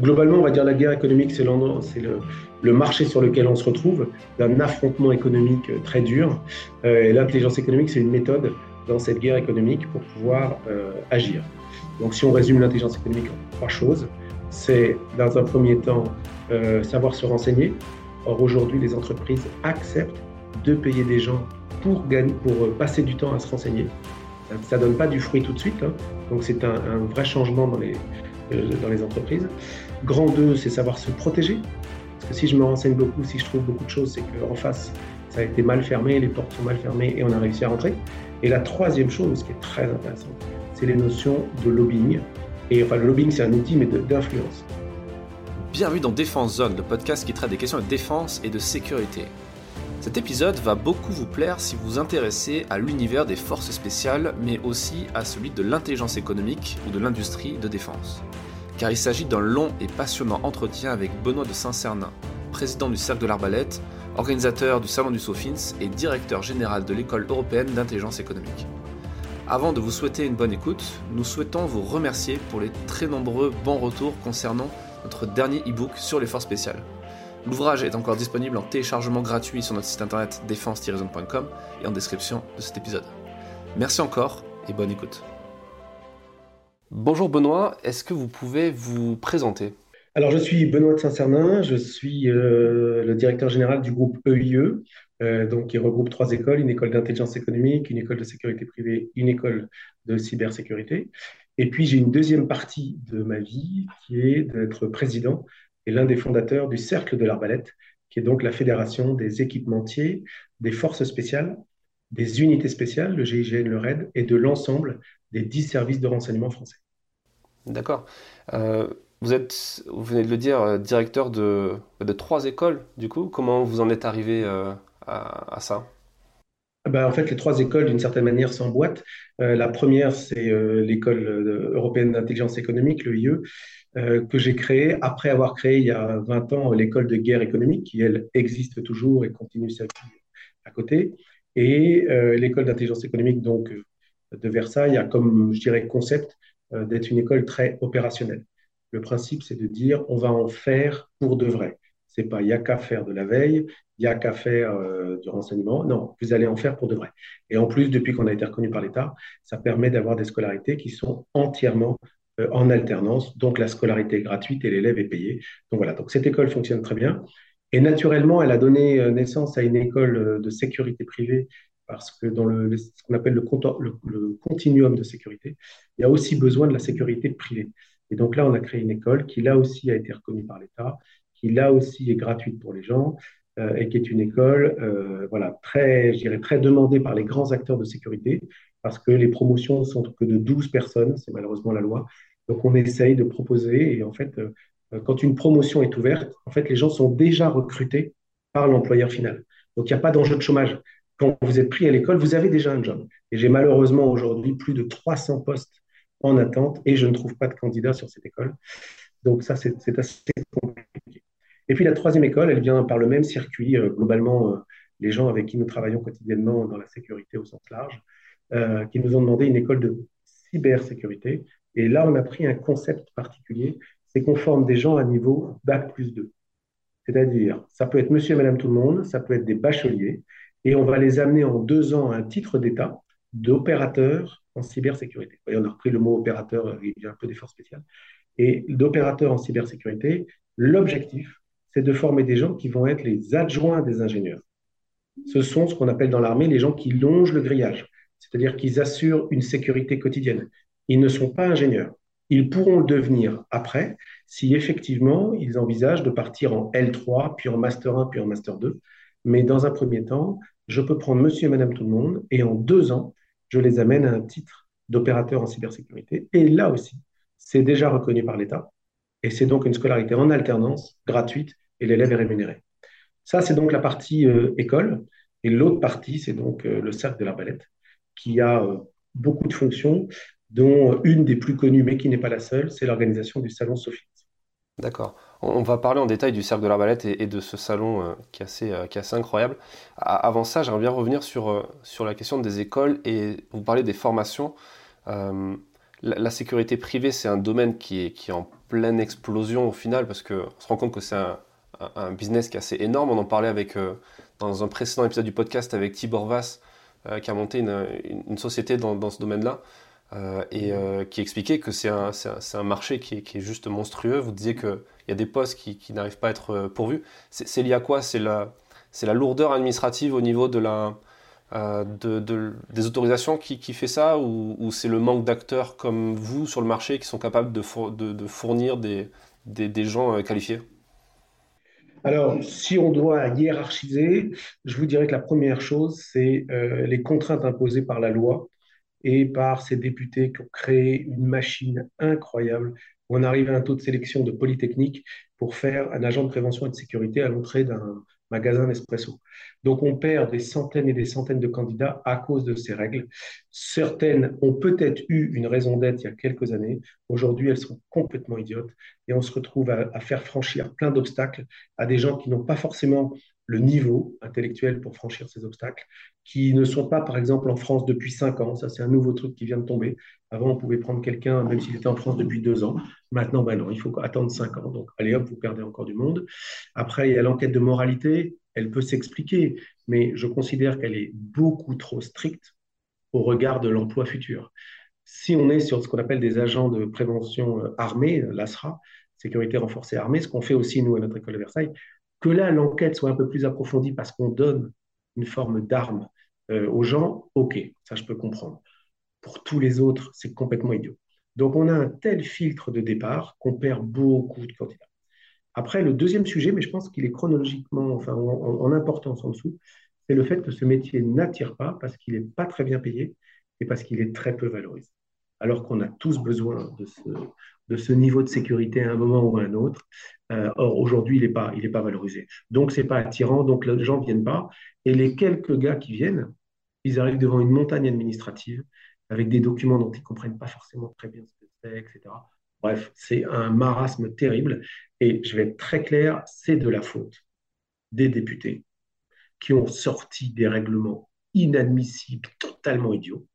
globalement, on va dire la guerre économique, c'est le, marché sur lequel on se retrouve, d'un affrontement économique très dur. et l'intelligence économique, c'est une méthode dans cette guerre économique pour pouvoir agir. Donc si on résume l'intelligence économique en trois choses, c'est dans un premier temps savoir se renseigner. Or aujourd'hui, les entreprises acceptent de payer des gens pour, passer du temps à se renseigner. Ça ne donne pas du fruit tout de suite, hein. donc c'est un, vrai changement euh, dans les entreprises. Grand 2, c'est savoir se protéger. Parce que si je me renseigne beaucoup, si je trouve beaucoup de choses, c'est qu'en face, ça a été mal fermé, les portes sont mal fermées et on a réussi à rentrer. Et la troisième chose, qui est très intéressante, c'est les notions de lobbying. Et enfin, le lobbying, c'est un outil, mais d'influence. Bienvenue dans Défense Zone, le podcast qui traite des questions de défense et de sécurité. Cet épisode va beaucoup vous plaire si vous vous intéressez à l'univers des forces spéciales, mais aussi à celui de l'intelligence économique ou de l'industrie de défense. Car il s'agit d'un long et passionnant entretien avec Benoît de Saint-Cernin, président du Cercle de l'Arbalète, organisateur du Salon du Sofins et directeur général de l'École européenne d'intelligence économique. Avant de vous souhaiter une bonne écoute, nous souhaitons vous remercier pour les très nombreux bons retours concernant notre dernier e-book sur les forces spéciales. L'ouvrage est encore disponible en téléchargement gratuit sur notre site internet défense-zone.com et en description de cet épisode. Merci encore et bonne écoute. Bonjour Benoît, est-ce que vous pouvez vous présenter? Alors je suis Benoît de Saint-Cernin, je suis euh, le directeur général du groupe EIE, euh, donc qui regroupe trois écoles, une école d'intelligence économique, une école de sécurité privée, une école de cybersécurité. Et puis j'ai une deuxième partie de ma vie qui est d'être président est l'un des fondateurs du Cercle de l'Arbalète, qui est donc la fédération des équipementiers, des forces spéciales, des unités spéciales, le GIGN, le RAID, et de l'ensemble des dix services de renseignement français. D'accord. Euh, vous êtes, vous venez de le dire, euh, directeur de, de trois écoles, du coup. Comment vous en êtes arrivé euh, à, ça? Ben, en fait, les trois écoles, d'une certaine manière, s'emboîtent. la première, c'est l'école européenne d'intelligence économique, le IE, euh, que j'ai créé après avoir créé il y a 20 ans l'école de guerre économique, qui elle existe toujours et continue sa vie à côté. Et l'école d'intelligence économique donc de Versailles a comme, je dirais, concept d'être une école très opérationnelle. Le principe, c'est de dire on va en faire pour de vrai. C'est pas il y a qu'à faire de la veille, il y a qu'à faire du renseignement. Non, vous allez en faire pour de vrai. Et en plus, depuis qu'on a été reconnu par l'État, ça permet d'avoir des scolarités qui sont entièrement euh, en alternance, donc la scolarité est gratuite et l'élève est payé. Donc voilà, donc cette école fonctionne très bien. Et naturellement, elle a donné euh, naissance à une école euh, de sécurité privée parce que dans le, ce qu'on appelle le, continuum de sécurité, il y a aussi besoin de la sécurité privée. Et donc là, on a créé une école qui, là aussi, a été reconnue par l'État, qui, là aussi, est gratuite pour les gens et qui est une école voilà, très, je dirais, très demandée par les grands acteurs de sécurité parce que les promotions sont que de 12 personnes, c'est malheureusement la loi, donc, on essaye de proposer. Et en fait, euh, quand une promotion est ouverte, en fait, les gens sont déjà recrutés par l'employeur final. Donc, il n'y a pas d'enjeu de chômage. Quand vous êtes pris à l'école, vous avez déjà un job. Et j'ai malheureusement aujourd'hui plus de 300 postes en attente et je ne trouve pas de candidats sur cette école. Donc, ça, c'est assez compliqué. Et puis, la troisième école, elle vient par le même circuit. Euh, globalement, euh, les gens avec qui nous travaillons quotidiennement dans la sécurité au sens large, qui nous ont demandé une école de cybersécurité et là, on a pris un concept particulier, c'est qu'on forme des gens à niveau Bac plus 2. C'est-à-dire, ça peut être monsieur et madame tout le monde, ça peut être des bacheliers, et on va les amener en deux ans à un titre d'État d'opérateur en cybersécurité. Vous voyez, on a repris le mot opérateur, il y a un peu des forces spéciales. Et d'opérateur en cybersécurité, l'objectif, c'est de former des gens qui vont être les adjoints des ingénieurs. Ce sont ce qu'on appelle dans l'armée les gens qui longent le grillage, c'est-à-dire qu'ils assurent une sécurité quotidienne, ils ne sont pas ingénieurs. Ils pourront le devenir après si effectivement ils envisagent de partir en L3, puis en Master 1, puis en Master 2. Mais dans un premier temps, je peux prendre monsieur et madame tout le monde et en deux ans, je les amène à un titre d'opérateur en cybersécurité. Et là aussi, c'est déjà reconnu par l'État. Et c'est donc une scolarité en alternance, gratuite, et l'élève est rémunéré. Ça, c'est donc la partie euh, école. Et l'autre partie, c'est donc euh, le cercle de l'arbalète, qui a euh, beaucoup de fonctions dont une des plus connues, mais qui n'est pas la seule, c'est l'organisation du Salon Sophie. D'accord. On va parler en détail du Cercle de l'Arbalète et, et de ce salon euh, qui, est assez, euh, qui est assez incroyable. Avant ça, j'aimerais bien revenir sur, euh, sur la question des écoles et vous parler des formations. la, sécurité privée, c'est un domaine qui est, en pleine explosion au final, parce qu'on se rend compte que c'est un, business qui est assez énorme. On en parlait avec, dans un précédent épisode du podcast avec Tibor Vass, qui a monté une, société dans ce domaine-là. Euh, et qui expliquait que c'est un, un, marché qui est, qui est, juste monstrueux. Vous disiez qu'il y a des postes qui, qui n'arrivent pas à être pourvus. C'est lié à quoi? C'est la, la lourdeur administrative au niveau de la, euh, de, des autorisations qui, fait ça? Ou, c'est le manque d'acteurs comme vous sur le marché qui sont capables de, de, fournir des, des, gens euh, qualifiés? Alors, si on doit hiérarchiser, je vous dirais que la première chose, c'est euh, les contraintes imposées par la loi et par ces députés qui ont créé une machine incroyable. Où on arrive à un taux de sélection de Polytechnique pour faire un agent de prévention et de sécurité à l'entrée d'un magasin d'espresso. Donc on perd des centaines et des centaines de candidats à cause de ces règles. Certaines ont peut-être eu une raison d'être il y a quelques années. Aujourd'hui, elles sont complètement idiotes et on se retrouve à, à faire franchir plein d'obstacles à des gens qui n'ont pas forcément le niveau intellectuel pour franchir ces obstacles, qui ne sont pas, par exemple, en France depuis cinq ans. Ça, c'est un nouveau truc qui vient de tomber. Avant, on pouvait prendre quelqu'un, même s'il était en France depuis deux ans. Maintenant, ben non, il faut attendre cinq ans. Donc, allez hop, vous perdez encore du monde. Après, il y a l'enquête de moralité. Elle peut s'expliquer, mais je considère qu'elle est beaucoup trop stricte au regard de l'emploi futur. Si on est sur ce qu'on appelle des agents de prévention euh, armés, l'ASRA, sécurité renforcée armée, ce qu'on fait aussi nous à notre école de Versailles, que là, l'enquête soit un peu plus approfondie parce qu'on donne une forme d'arme euh, aux gens, ok, ça je peux comprendre. Pour tous les autres, c'est complètement idiot. Donc on a un tel filtre de départ qu'on perd beaucoup de candidats. Après, le deuxième sujet, mais je pense qu'il est chronologiquement, en, importance en dessous, c'est le fait que ce métier n'attire pas parce qu'il n'est pas très bien payé et parce qu'il est très peu valorisé. Alors qu'on a tous besoin de ce, de ce niveau de sécurité à un moment ou à un autre. Euh, or, aujourd'hui, il n'est pas, pas valorisé. Donc, ce n'est pas attirant, donc les gens ne viennent pas. Et les quelques gars qui viennent, ils arrivent devant une montagne administrative avec des documents dont ils ne comprennent pas forcément très bien ce que c'est, etc. Bref, c'est un marasme terrible. Et je vais être très clair, c'est de la faute des députés qui ont sorti des règlements inadmissibles, totalement idiots.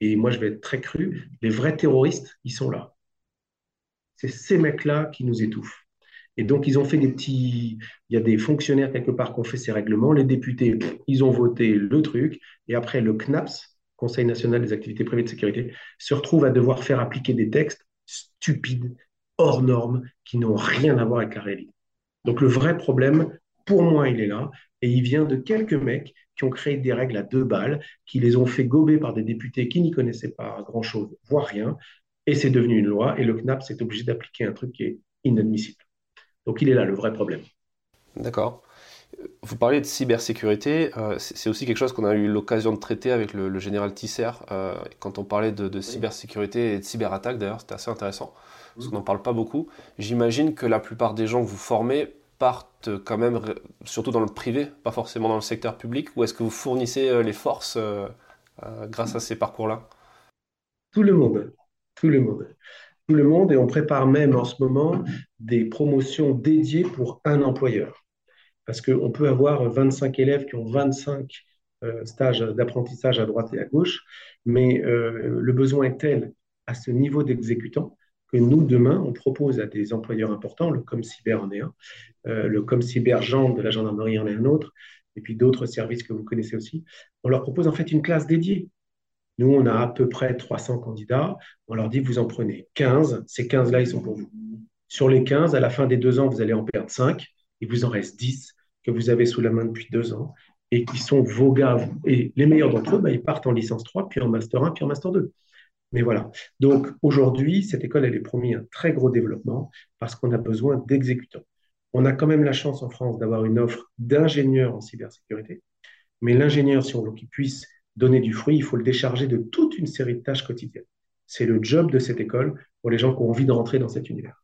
Et moi, je vais être très cru, les vrais terroristes, ils sont là c'est ces mecs-là qui nous étouffent. Et donc, ils ont fait des petits. Il y a des fonctionnaires quelque part qui ont fait ces règlements. Les députés, ils ont voté le truc. Et après, le CNAPS, Conseil national des activités privées de sécurité, se retrouve à devoir faire appliquer des textes stupides, hors normes, qui n'ont rien à voir avec la réalité. Donc, le vrai problème, pour moi, il est là. Et il vient de quelques mecs qui ont créé des règles à deux balles, qui les ont fait gober par des députés qui n'y connaissaient pas grand-chose, voire rien, et c'est devenu une loi, et le CNAP s'est obligé d'appliquer un truc qui est inadmissible. Donc il est là le vrai problème. D'accord. Vous parlez de cybersécurité, euh, c'est aussi quelque chose qu'on a eu l'occasion de traiter avec le, général Tisser euh, quand on parlait de, cybersécurité et de cyberattaque. D'ailleurs, c'était assez intéressant parce qu'on n'en parle pas beaucoup. J'imagine que la plupart des gens que vous formez partent quand même, surtout dans le privé, pas forcément dans le secteur public. Ou est-ce que vous fournissez euh, les forces grâce à ces parcours-là? Tout le monde. Tout le monde. Tout le monde, et on prépare même en ce moment des promotions dédiées pour un employeur. Parce qu'on peut avoir 25 élèves qui ont 25 euh, stages d'apprentissage à droite et à gauche, mais euh, le besoin est tel à ce niveau d'exécutant que nous, demain, on propose à des employeurs importants, le ComCyber en est un, euh, le ComCyber Jean de la gendarmerie en est un autre, et puis d'autres services que vous connaissez aussi, on leur propose en fait une classe dédiée nous, on a à peu près 300 candidats. On leur dit, vous en prenez 15. Ces 15-là, ils sont pour vous. Sur les 15, à la fin des deux ans, vous allez en perdre 5. Il vous en reste 10 que vous avez sous la main depuis deux ans et qui sont vos gars. Et les meilleurs d'entre eux, bah, ils partent en licence 3, puis en master 1, puis en master 2. Mais voilà. Donc aujourd'hui, cette école, elle est promis un très gros développement parce qu'on a besoin d'exécutants. On a quand même la chance en France d'avoir une offre d'ingénieurs en cybersécurité. Mais l'ingénieur, si on veut qu'il puisse donner du fruit, il faut le décharger de toute une série de tâches quotidiennes. C'est le job de cette école pour les gens qui ont envie de rentrer dans cet univers.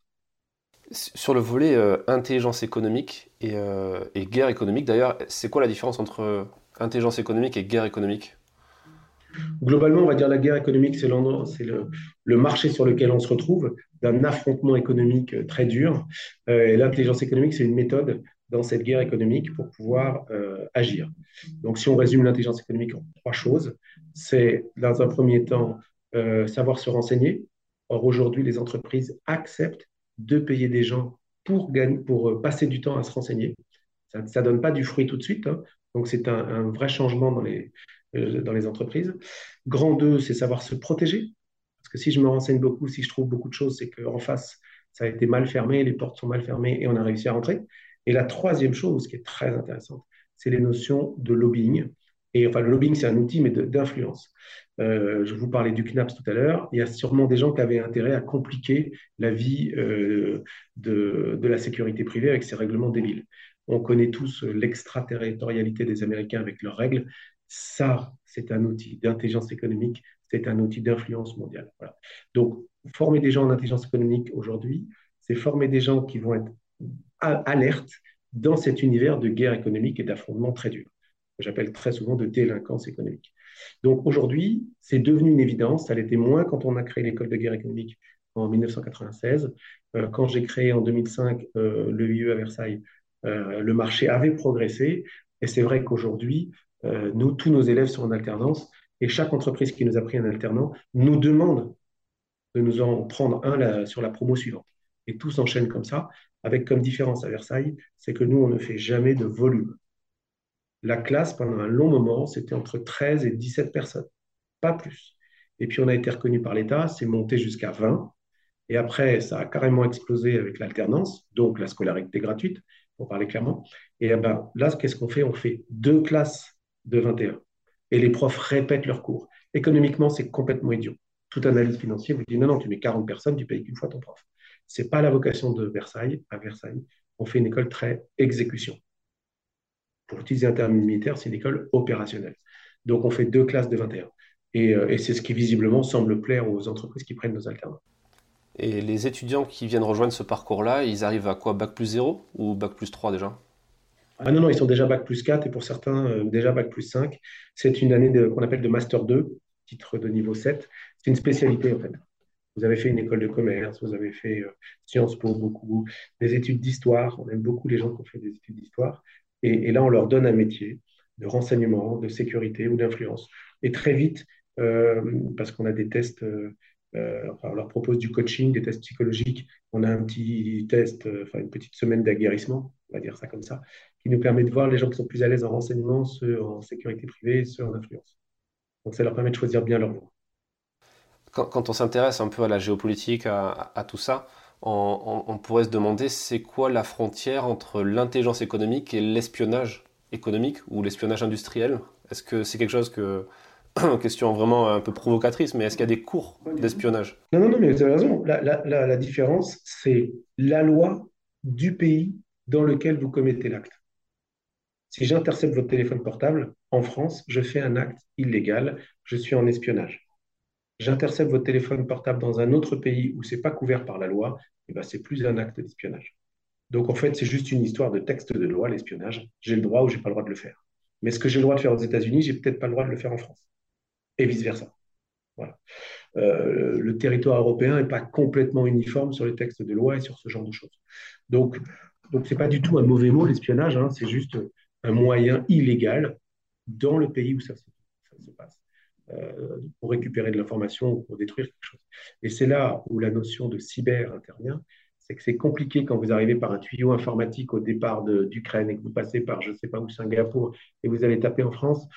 Sur le volet euh, intelligence économique euh, et, guerre économique, d'ailleurs, c'est quoi la différence entre euh, intelligence économique et guerre économique? Globalement, on va dire la guerre économique, c'est le, le, marché sur lequel on se retrouve, d'un affrontement économique très dur. et l'intelligence économique, c'est une méthode dans cette guerre économique pour pouvoir euh, agir. Donc, si on résume l'intelligence économique en trois choses, c'est dans un premier temps euh, savoir se renseigner, Or, aujourd'hui, les entreprises acceptent de payer des gens pour, pour passer du temps à se renseigner. Ça ne donne pas du fruit tout de suite. Hein. Donc, c'est un, vrai changement dans les, euh, dans les entreprises. Grand 2, c'est savoir se protéger. Parce que si je me renseigne beaucoup, si je trouve beaucoup de choses, c'est qu'en face, ça a été mal fermé, les portes sont mal fermées et on a réussi à rentrer. Et la troisième chose qui est très intéressante, c'est les notions de lobbying. Et enfin, le lobbying, c'est un outil, mais d'influence. Euh, je vous parlais du CNAPS tout à l'heure. Il y a sûrement des gens qui avaient intérêt à compliquer la vie euh, de, la sécurité privée avec ces règlements débiles. On connaît tous l'extraterritorialité des Américains avec leurs règles. Ça, c'est un outil d'intelligence économique, c'est un outil d'influence mondiale. Voilà. Donc, former des gens en intelligence économique aujourd'hui, c'est former des gens qui vont être alertes dans cet univers de guerre économique et d'affrontement très dur, que j'appelle très souvent de délinquance économique. Donc aujourd'hui, c'est devenu une évidence, ça l'était moins quand on a créé l'école de guerre économique en 1996. Euh, quand j'ai créé en 2005 euh, le VIE à Versailles, euh, le marché avait progressé. Et c'est vrai qu'aujourd'hui, euh, nous, tous nos élèves sont en alternance et chaque entreprise qui nous a pris un alternant nous demande de nous en prendre un sur la promo suivante. Et tout s'enchaîne comme ça, avec comme différence à Versailles, c'est que nous, on ne fait jamais de volume. La classe, pendant un long moment, c'était entre 13 et 17 personnes, pas plus. Et puis, on a été reconnu par l'État, c'est monté jusqu'à 20. Et après, ça a carrément explosé avec l'alternance, donc la scolarité gratuite, pour parler clairement. Et eh ben, là, qu'est-ce qu'on fait? On fait deux classes de 21. Et les profs répètent leurs cours. Économiquement, c'est complètement idiot. Toute analyse financière vous dit non, non, tu mets 40 personnes, tu payes qu'une fois ton prof. Ce n'est pas la vocation de Versailles. À Versailles, on fait une école très exécution. Pour utiliser un terme militaire, c'est une école opérationnelle. Donc, on fait deux classes de 21. Et, euh, et c'est ce qui visiblement semble plaire aux entreprises qui prennent nos alternants. Et les étudiants qui viennent rejoindre ce parcours-là, ils arrivent à quoi? Bac plus 0 ou Bac plus 3 déjà? Ah non, non, ils sont déjà Bac plus 4 et pour certains, euh, déjà Bac plus 5. C'est une année qu'on appelle de Master 2, titre de niveau 7. C'est une spécialité en fait. Vous avez fait une école de commerce, vous avez fait euh, Sciences Po beaucoup, des études d'histoire. On aime beaucoup les gens qui ont fait des études d'histoire. Et, là, on leur donne un métier de renseignement, de sécurité ou d'influence. Et très vite, euh, parce qu'on a des tests euh, on leur propose du coaching, des tests psychologiques. On a un petit test, enfin une petite semaine d'aguerrissement, on va dire ça comme ça, qui nous permet de voir les gens qui sont plus à l'aise en renseignement, ceux en sécurité privée, ceux en influence. Donc ça leur permet de choisir bien leur voie. Quand, on s'intéresse un peu à la géopolitique, à, tout ça, on, pourrait se demander c'est quoi la frontière entre l'intelligence économique et l'espionnage économique ou l'espionnage industriel Est-ce que c'est quelque chose que question vraiment un peu provocatrice, mais est-ce qu'il y a des cours d'espionnage? Non, non, non, mais vous avez raison. La, la, la, différence, c'est la loi du pays dans lequel vous commettez l'acte. Si j'intercepte votre téléphone portable, en France, je fais un acte illégal, je suis en espionnage. J'intercepte votre téléphone portable dans un autre pays où ce n'est pas couvert par la loi, et eh ben, c'est plus un acte d'espionnage. Donc en fait, c'est juste une histoire de texte de loi, l'espionnage. J'ai le droit ou j'ai pas le droit de le faire. Mais ce que j'ai le droit de faire aux États-Unis, j'ai peut-être pas le droit de le faire en France et vice-versa. Voilà. Euh, le territoire européen n'est pas complètement uniforme sur les textes de loi et sur ce genre de choses. Donc, donc ce n'est pas du tout un mauvais mot, l'espionnage, hein, c'est juste un moyen illégal dans le pays où ça se, passe, pour récupérer de l'information ou pour détruire quelque chose. Et c'est là où la notion de cyber intervient, c'est que c'est compliqué quand vous arrivez par un tuyau informatique au départ d'Ukraine et que vous passez par, je ne sais pas où, Singapour, et vous allez taper en France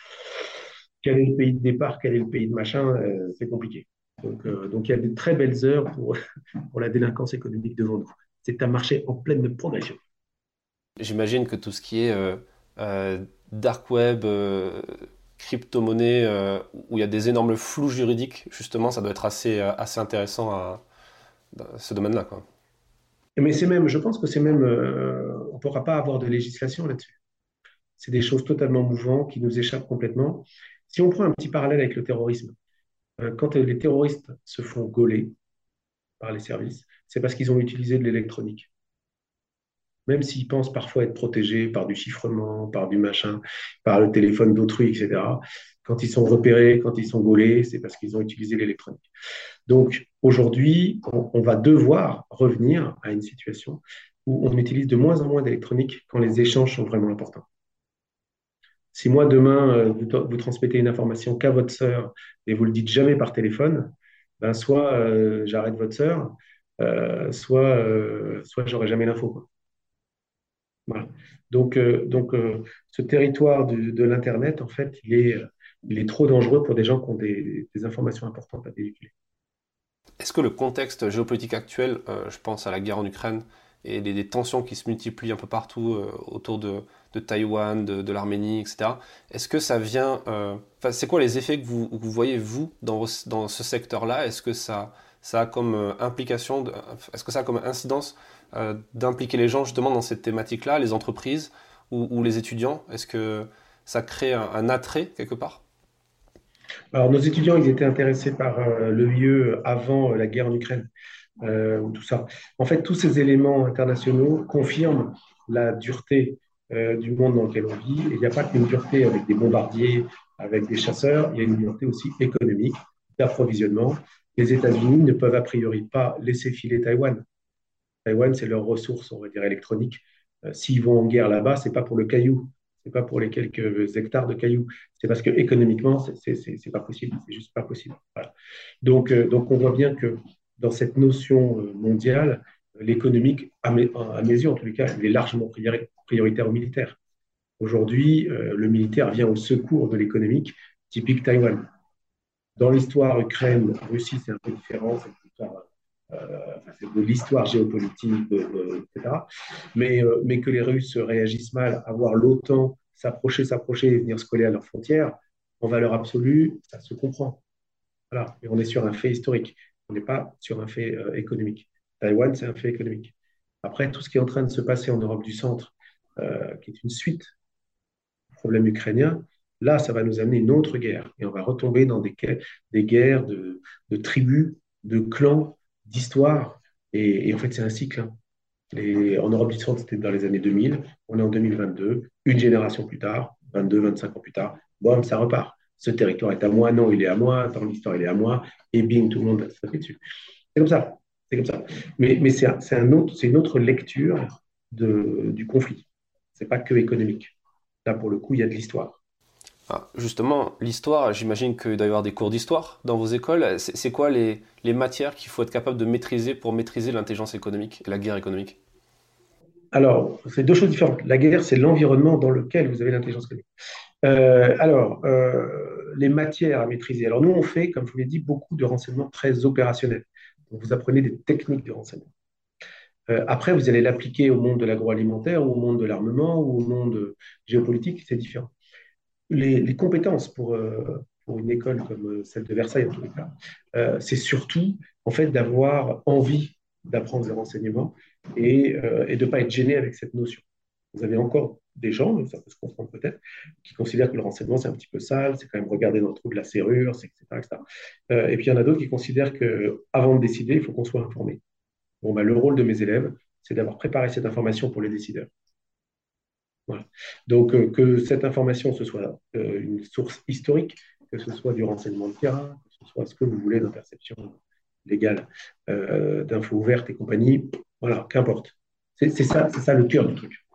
quel est le pays de départ, quel est le pays de machin, euh, c'est compliqué. Donc, euh, donc, il y a de très belles heures pour, la délinquance économique devant nous. C'est un marché en pleine progression. J'imagine que tout ce qui est euh, dark web, crypto-monnaie, où il y a des énormes flous juridiques, justement, ça doit être assez, assez intéressant à, ce domaine-là. Mais c'est même, je pense que c'est même, on ne pourra pas avoir de législation là-dessus. C'est des choses totalement mouvantes qui nous échappent complètement. Si on prend un petit parallèle avec le terrorisme, euh, quand les terroristes se font gauler par les services, c'est parce qu'ils ont utilisé de l'électronique. Même s'ils pensent parfois être protégés par du chiffrement, par du machin, par le téléphone d'autrui, etc., quand ils sont repérés, quand ils sont gaulés, c'est parce qu'ils ont utilisé l'électronique. Donc aujourd'hui, on, va devoir revenir à une situation où on utilise de moins en moins d'électronique quand les échanges sont vraiment importants. Si moi, demain, euh, vous, transmettez une information qu'à votre sœur et vous ne le dites jamais par téléphone, ben soit euh, j'arrête votre sœur, euh, soit, euh, soit j'aurai jamais l'info. Voilà. Donc, euh, donc euh, ce territoire de, l'Internet, en fait, il est, euh, il est trop dangereux pour des gens qui ont des, informations importantes à véhiculer. Est-ce que le contexte géopolitique actuel, je pense à la guerre en Ukraine et les, les tensions qui se multiplient un peu partout autour de, de Taïwan, de, l'Arménie, etc., est-ce que ça vient... c'est quoi les effets que vous, voyez, vous, dans, dans ce secteur-là? Est-ce que ça, ça a comme implication, est-ce que ça a comme incidence euh, d'impliquer les gens justement dans cette thématique-là, les entreprises ou, les étudiants? Est-ce que ça crée un, attrait quelque part? Alors, nos étudiants, ils étaient intéressés par euh, l'EIE avant euh, la guerre en Ukraine, euh, ou tout ça. En fait, tous ces éléments internationaux confirment la dureté euh, du monde dans lequel on vit. Il n'y a pas qu'une dureté avec des bombardiers, avec des chasseurs, il y a une dureté aussi économique, d'approvisionnement. Les États-Unis ne peuvent a priori pas laisser filer Taïwan. Taïwan, c'est leur ressource, on va dire, électronique. Euh, S'ils vont en guerre là-bas, c'est pas pour le caillou, c'est pas pour les quelques hectares de cailloux, c'est parce que économiquement, c'est pas possible, c'est juste pas possible. Donc, euh, donc, on voit bien que dans cette notion euh, mondiale, l'économique, à mes, yeux en tous les cas, il est largement priori- prioritaire au militaire. Aujourd'hui, le militaire vient au secours de l'économique, typique Taïwan. Dans l'histoire Ukraine-Russie, c'est un peu différent, de l'histoire géopolitique, etc. Mais, euh, mais que les Russes réagissent mal à voir l'OTAN s'approcher, s'approcher et venir se coller à leurs frontières, en valeur absolue, ça se comprend. Voilà. Et on est sur un fait historique. On n'est pas sur un fait euh, économique. Taïwan, c'est un fait économique. Après, tout ce qui est en train de se passer en Europe du Centre, euh, qui est une suite problème ukrainien, là, ça va nous amener une autre guerre. Et on va retomber dans des, guerres de tribus, de clans, d'histoires. Et, en fait, c'est un cycle. hein. En Europe du Centre, c'était dans les années 2000. On est en 2022. Une génération plus tard, 22, 25 ans plus tard, boum, ça repart. Ce territoire est à moi, non, il est à moi, dans l'histoire, il est à moi. Et bing, tout le monde se taper dessus. C'est comme ça. C'est comme ça. Mais, mais c'est un, une autre lecture de, du conflit. C'est pas que économique. Là, pour le coup, il y a de l'histoire. Justement, l'histoire, j'imagine qu'il doit y avoir des cours d'histoire dans vos écoles. C'est quoi les, matières qu'il faut être capable de maîtriser pour maîtriser l'intelligence économique la guerre économique? Alors, c'est deux choses différentes. La guerre, c'est l'environnement dans lequel vous avez l'intelligence économique. Euh, alors, euh, les matières à maîtriser. Alors, nous, on fait, comme je vous l'ai dit, beaucoup de renseignements très opérationnels. Vous apprenez des techniques de renseignement. Euh, après, vous allez l'appliquer au monde de l'agroalimentaire ou au monde de l'armement ou au monde géopolitique, c'est différent. Les, compétences pour, euh, pour une école comme celle de Versailles, en tous les cas, euh, c'est surtout, en fait, d'avoir envie d'apprendre les renseignements et, euh, et de ne pas être gêné avec cette notion. Vous avez encore des gens, ça peut se comprendre peut-être, qui considèrent que le renseignement, c'est un petit peu sale, c'est quand même regarder dans le trou de la serrure, etc., etc. Euh, et puis, il y en a d'autres qui considèrent qu'avant de décider, il faut qu'on soit informé. Bon, ben, le rôle de mes élèves, c'est d'avoir préparé cette information pour les décideurs. Donc, euh, que cette information, ce soit euh, une source historique, que ce soit du renseignement de terrain, que ce soit ce que vous voulez d'interception légale, euh, d'infos ouvertes et compagnie, voilà, qu'importe. C'est ça, ça le cœur du truc.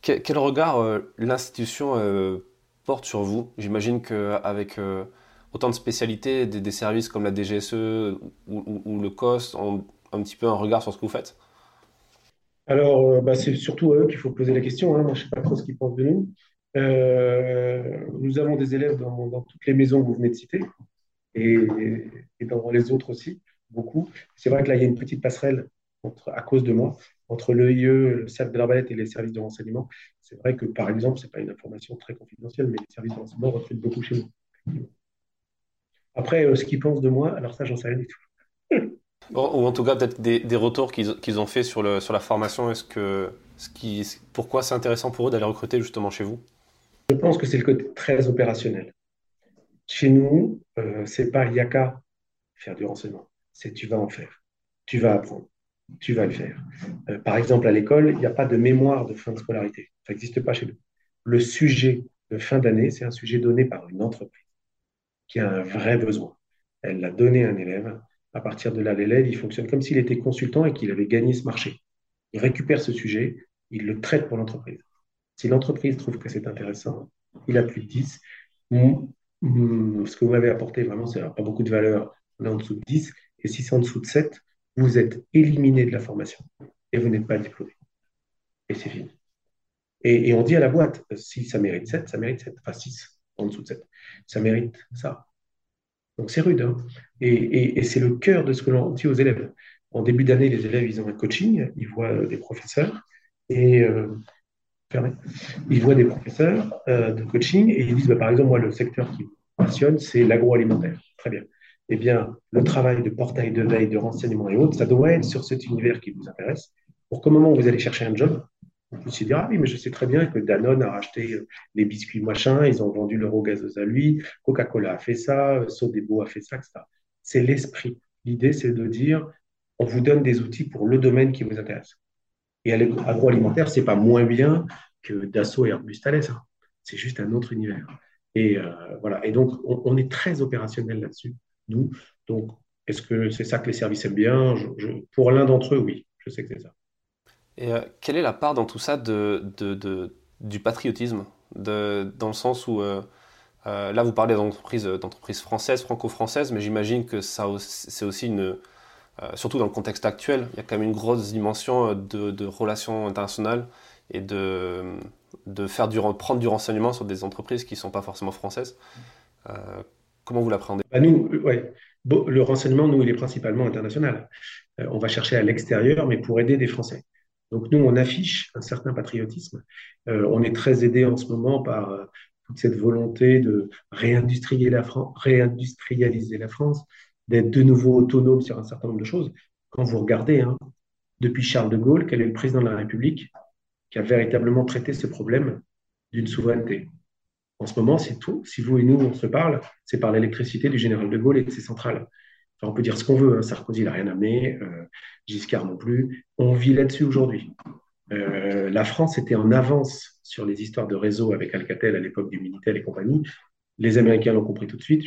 Quel, regard l'institution porte sur vous? J'imagine qu'avec autant de spécialités, des, services comme la DGSE ou, ou- ou le COS ont un petit peu un regard sur ce que vous faites? Alors, euh, bah, c'est surtout à eux qu'il faut poser la question. hein. Moi, je ne sais pas trop ce qu'ils pensent de nous. Euh, nous avons des élèves dans, toutes les maisons que vous venez de citer et, dans les autres aussi, beaucoup. C'est vrai que là, il y a une petite passerelle à cause de moi entre l'EIE, le cercle de l'arbalète et les services de renseignement. C'est vrai que, par exemple, ce n'est pas une information très confidentielle, mais les services de renseignement recrutent beaucoup chez nous. Après, euh, ce qu'ils pensent de moi, alors ça, j'en sais rien du tout. Ou, en tout cas, peut-être des, retours qu'ils ont fait sur la formation. Est-ce que, pourquoi c'est intéressant pour eux d'aller recruter justement chez vous? Je pense que c'est le côté très opérationnel. Chez nous, euh, c'est pas il y a qu'à faire du renseignement. C'est tu vas en faire. Tu vas apprendre. Tu vas le faire. Euh, par exemple, à l'école, il n'y a pas de mémoire de fin de scolarité. Ça n'existe pas chez nous. Le sujet de fin d'année, c'est un sujet donné par une entreprise qui a un vrai besoin. Elle l'a donné à un élève. À partir de là, l'élève, il fonctionne comme s'il était consultant et qu'il avait gagné ce marché. Il récupère ce sujet, il le traite pour l'entreprise. Si l'entreprise trouve que c'est intéressant, il a plus de 10. Mm, mm, ce que vous m'avez apporté, vraiment, ça n'a pas beaucoup de valeur. on est en dessous de 10, et si c'est en dessous de 7, vous êtes éliminé de la formation et vous n'êtes pas diplômé. Et c'est fini. Et, on dit à la boîte, si ça mérite 7, ça mérite 7, enfin 6, en dessous de 7. Ça mérite ça. Donc c'est rude. Hein. et, c'est le cœur de ce que l'on dit aux élèves. En début d'année, les élèves, ils ont un coaching, ils voient des professeurs et euh, ils voient des professeurs euh, de coaching et ils disent, bah, par exemple, moi, le secteur qui me passionne, c'est l'agroalimentaire. Très bien. Eh bien, le travail de portail de veille, de renseignement et autres, ça doit être sur cet univers qui vous intéresse pour qu'au moment où vous allez chercher un job, vous puissiez dire, ah oui, mais je sais très bien que Danone a racheté euh, les biscuits machin, ils ont vendu l'euro-gazeuse à lui, Coca-Cola a fait ça, Sodebo a fait ça, etc. C'est l'esprit. L'idée, c'est de dire, on vous donne des outils pour le domaine qui vous intéresse. Et l'agroalimentaire, c'est pas moins bien que Dassault et Airbus Thales. Hein. C'est juste un autre univers. Et euh, voilà. Et donc, on, est très opérationnel là-dessus, nous. Donc, est-ce que c'est ça que les services aiment bien? Pour l'un d'entre eux, oui. Je sais que c'est ça. Et euh, quelle est la part dans tout ça du patriotisme? Dans le sens où, euh, là, vous parlez d'entreprises françaises, franco-françaises, mais j'imagine que c'est aussi une euh, surtout dans le contexte actuel, il y a quand même une grosse dimension euh, de, relations internationales et de, prendre du renseignement sur des entreprises qui ne sont pas forcément françaises. Euh, comment vous l'appréhendez? Bah nous. Le renseignement, nous, il est principalement international. on va chercher à l'extérieur, mais pour aider des Français. Donc nous, on affiche un certain patriotisme. on est très aidé en ce moment par toute cette volonté de réindustrialiser la, réindustrialiser la France, d'être de nouveau autonome sur un certain nombre de choses. Quand vous regardez, hein, depuis Charles de Gaulle, quel est le président de la République qui a véritablement traité ce problème d'une souveraineté? En ce moment, c'est tout. Si vous et nous, on se parle, c'est par l'électricité du général de Gaulle et de ses centrales. On peut dire ce qu'on veut. Hein. Sarkozy n'a rien amené, euh, Giscard non plus. On vit là-dessus aujourd'hui. Euh, la France était en avance sur les histoires de réseau avec Alcatel à l'époque du Minitel et compagnie. Les Américains l'ont compris tout de suite.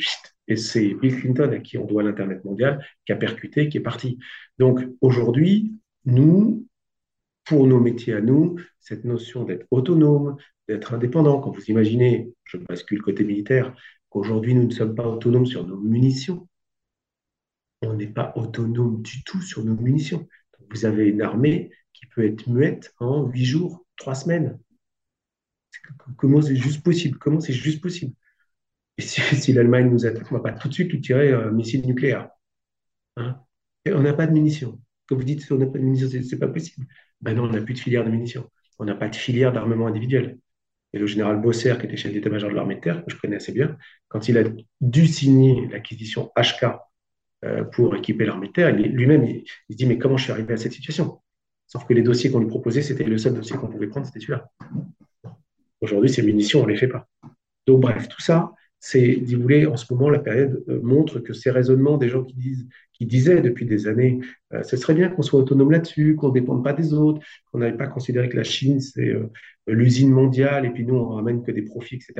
Et c'est Bill Clinton à qui on doit l'Internet mondial qui a percuté, qui est parti. Donc aujourd'hui, nous, pour nos métiers à nous, cette notion d'être autonome, d'être indépendant, quand vous imaginez, je bascule côté militaire, qu'aujourd'hui nous ne sommes pas autonomes sur nos munitions, on n'est pas autonome du tout sur nos munitions. vous avez une armée qui peut être muette en huit jours, trois semaines. Comment c'est juste possible? Comment c'est juste possible? Et si, l'Allemagne nous attaque, on ne va pas tout de suite lui tirer un missile nucléaire. Hein. On n'a pas de munitions. Quand vous dites qu'on n'a pas de munitions, ce n'est pas possible. Ben non, on n'a plus de filière de munitions. On n'a pas de filière d'armement individuel. Et le général Bosser, qui était chef d'état-major de l'armée de terre, que je connais assez bien, quand il a dû signer l'acquisition HK pour équiper l'armée de terre, lui-même, il, dit Mais comment je suis arrivé à cette situation? Sauf que les dossiers qu'on lui proposait, c'était le seul dossier qu'on pouvait prendre, c'était celui-là. Aujourd'hui, ces munitions, on ne les fait pas. Donc, bref, tout ça, c'est, vous voulez, en ce moment, la période euh, montre que ces raisonnements des gens qui, disaient depuis des années, euh, ce serait bien qu'on soit autonome là-dessus, qu'on ne dépende pas des autres, qu'on n'avait pas considéré que la Chine, c'est euh, l'usine mondiale, et puis nous, on ramène que des profits, etc.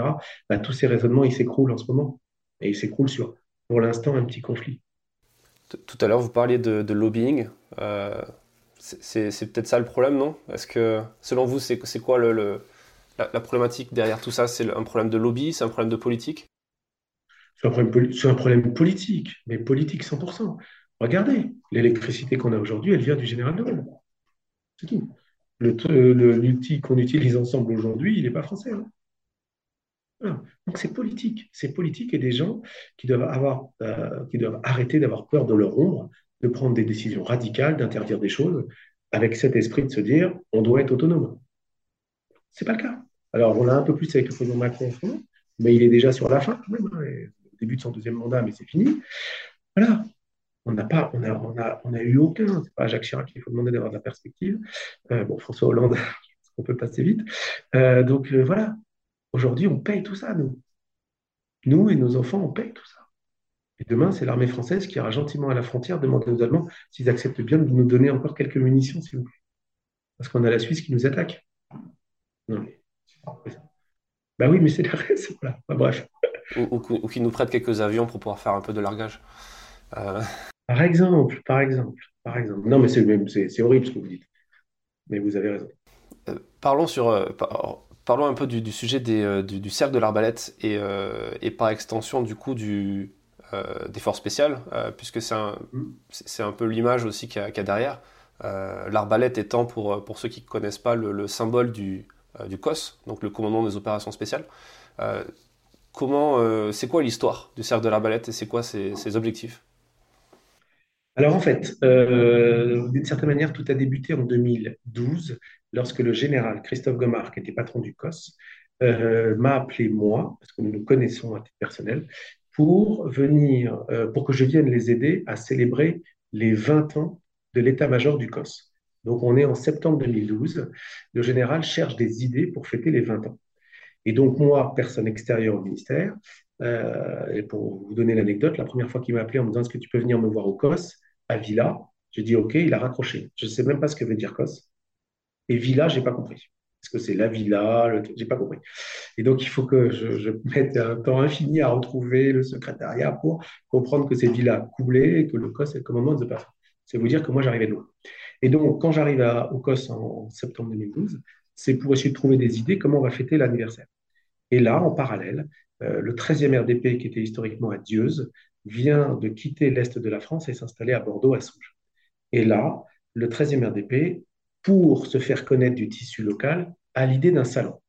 Bah, tous ces raisonnements, ils s'écroulent en ce moment. Et ils s'écroulent sur, pour l'instant, un petit conflit. Tout à l'heure, vous parliez de, lobbying. c'est peut-être ça le problème, non? Est-ce que, selon vous, c'est quoi le, la, problématique derrière tout ça? C'est un problème de lobby? C'est un problème de politique? C'est un, problème, politique, mais politique 100%. Regardez, l'électricité qu'on a aujourd'hui, elle vient du général de Gaulle. C'est tout. L'outil qu'on utilise ensemble aujourd'hui, il n'est pas français. Hein. Donc c'est politique. C'est politique et des gens qui doivent, avoir, euh, qui doivent arrêter d'avoir peur de leur ombre, de prendre des décisions radicales, d'interdire des choses, avec cet esprit de se dire on doit être autonome. Ce n'est pas le cas. Alors on l'a un peu plus avec le président Macron mais il est déjà sur la fin. Hein, début de son deuxième mandat, mais c'est fini. Voilà. On n'a pas, on a, on a, on a eu aucun. C'est pas à Jacques Chirac qu'il faut demander d'avoir de la perspective. Euh, bon, François Hollande, on peut passer vite. Euh, donc voilà. Aujourd'hui, on paye tout ça, nous. Nous et nos enfants, on paye tout ça. Et demain, c'est l'armée française qui ira gentiment à la frontière demander aux Allemands s'ils acceptent bien de nous donner encore quelques munitions, s'il vous plaît. Parce qu'on a la Suisse qui nous attaque. Non, mais. Bah oui, mais c'est la raison. Voilà. bref ou, ou, qui nous prêtent quelques avions pour pouvoir faire un peu de largage. Euh, par exemple, par exemple, par exemple. Non, mais c'est horrible ce que vous dites. Mais vous avez raison. Euh, parlons, sur, euh, parlons un peu du, sujet des, du, cercle de l'arbalète et, et, par extension du coup du, des forces spéciales, puisque c'est un, mm. un, peu l'image aussi qu'il y, a derrière. L'arbalète étant, pour, pour ceux qui ne connaissent pas, le, symbole du, du COS, donc le commandement des opérations spéciales. comment, c'est quoi l'histoire du cercle de l'arbalète et c'est quoi ses objectifs? Alors en fait, euh, d'une certaine manière, tout a débuté en 2012 lorsque le général Christophe Gomard, qui était patron du COS, euh, m'a appelé moi, parce que nous nous connaissons à titre personnel, pour venir, euh, pour que je vienne les aider à célébrer les 20 ans de l'état-major du COS. Donc on est en septembre 2012. Le général cherche des idées pour fêter les 20 ans. Et donc moi, personne extérieure au ministère, et pour vous donner l'anecdote, la première fois qu'il m'a appelé en me disant est-ce que tu peux venir me voir au COS, à Villa. J'ai dit OK, il a raccroché. Je ne sais même pas ce que veut dire COS. Et Villa, j'ai pas compris. Est-ce que c'est la villa le... J'ai pas compris. Et donc, il faut que je, mette un temps infini à retrouver le secrétariat pour comprendre que c'est Villa coublé et que le COS est le commandement de personne. C'est vous dire que moi, j'arrivais loin. Et donc, quand j'arrive au COS en, septembre 2012, c'est pour essayer de trouver des idées comment on va fêter l'anniversaire. Et là, en parallèle, euh, le 13e RDP, qui était historiquement à Dieuze, vient de quitter l'Est de la France et s'installer à Bordeaux, à Souges. Et là, le 13e RDP, pour se faire connaître du tissu local, a l'idée d'un salon.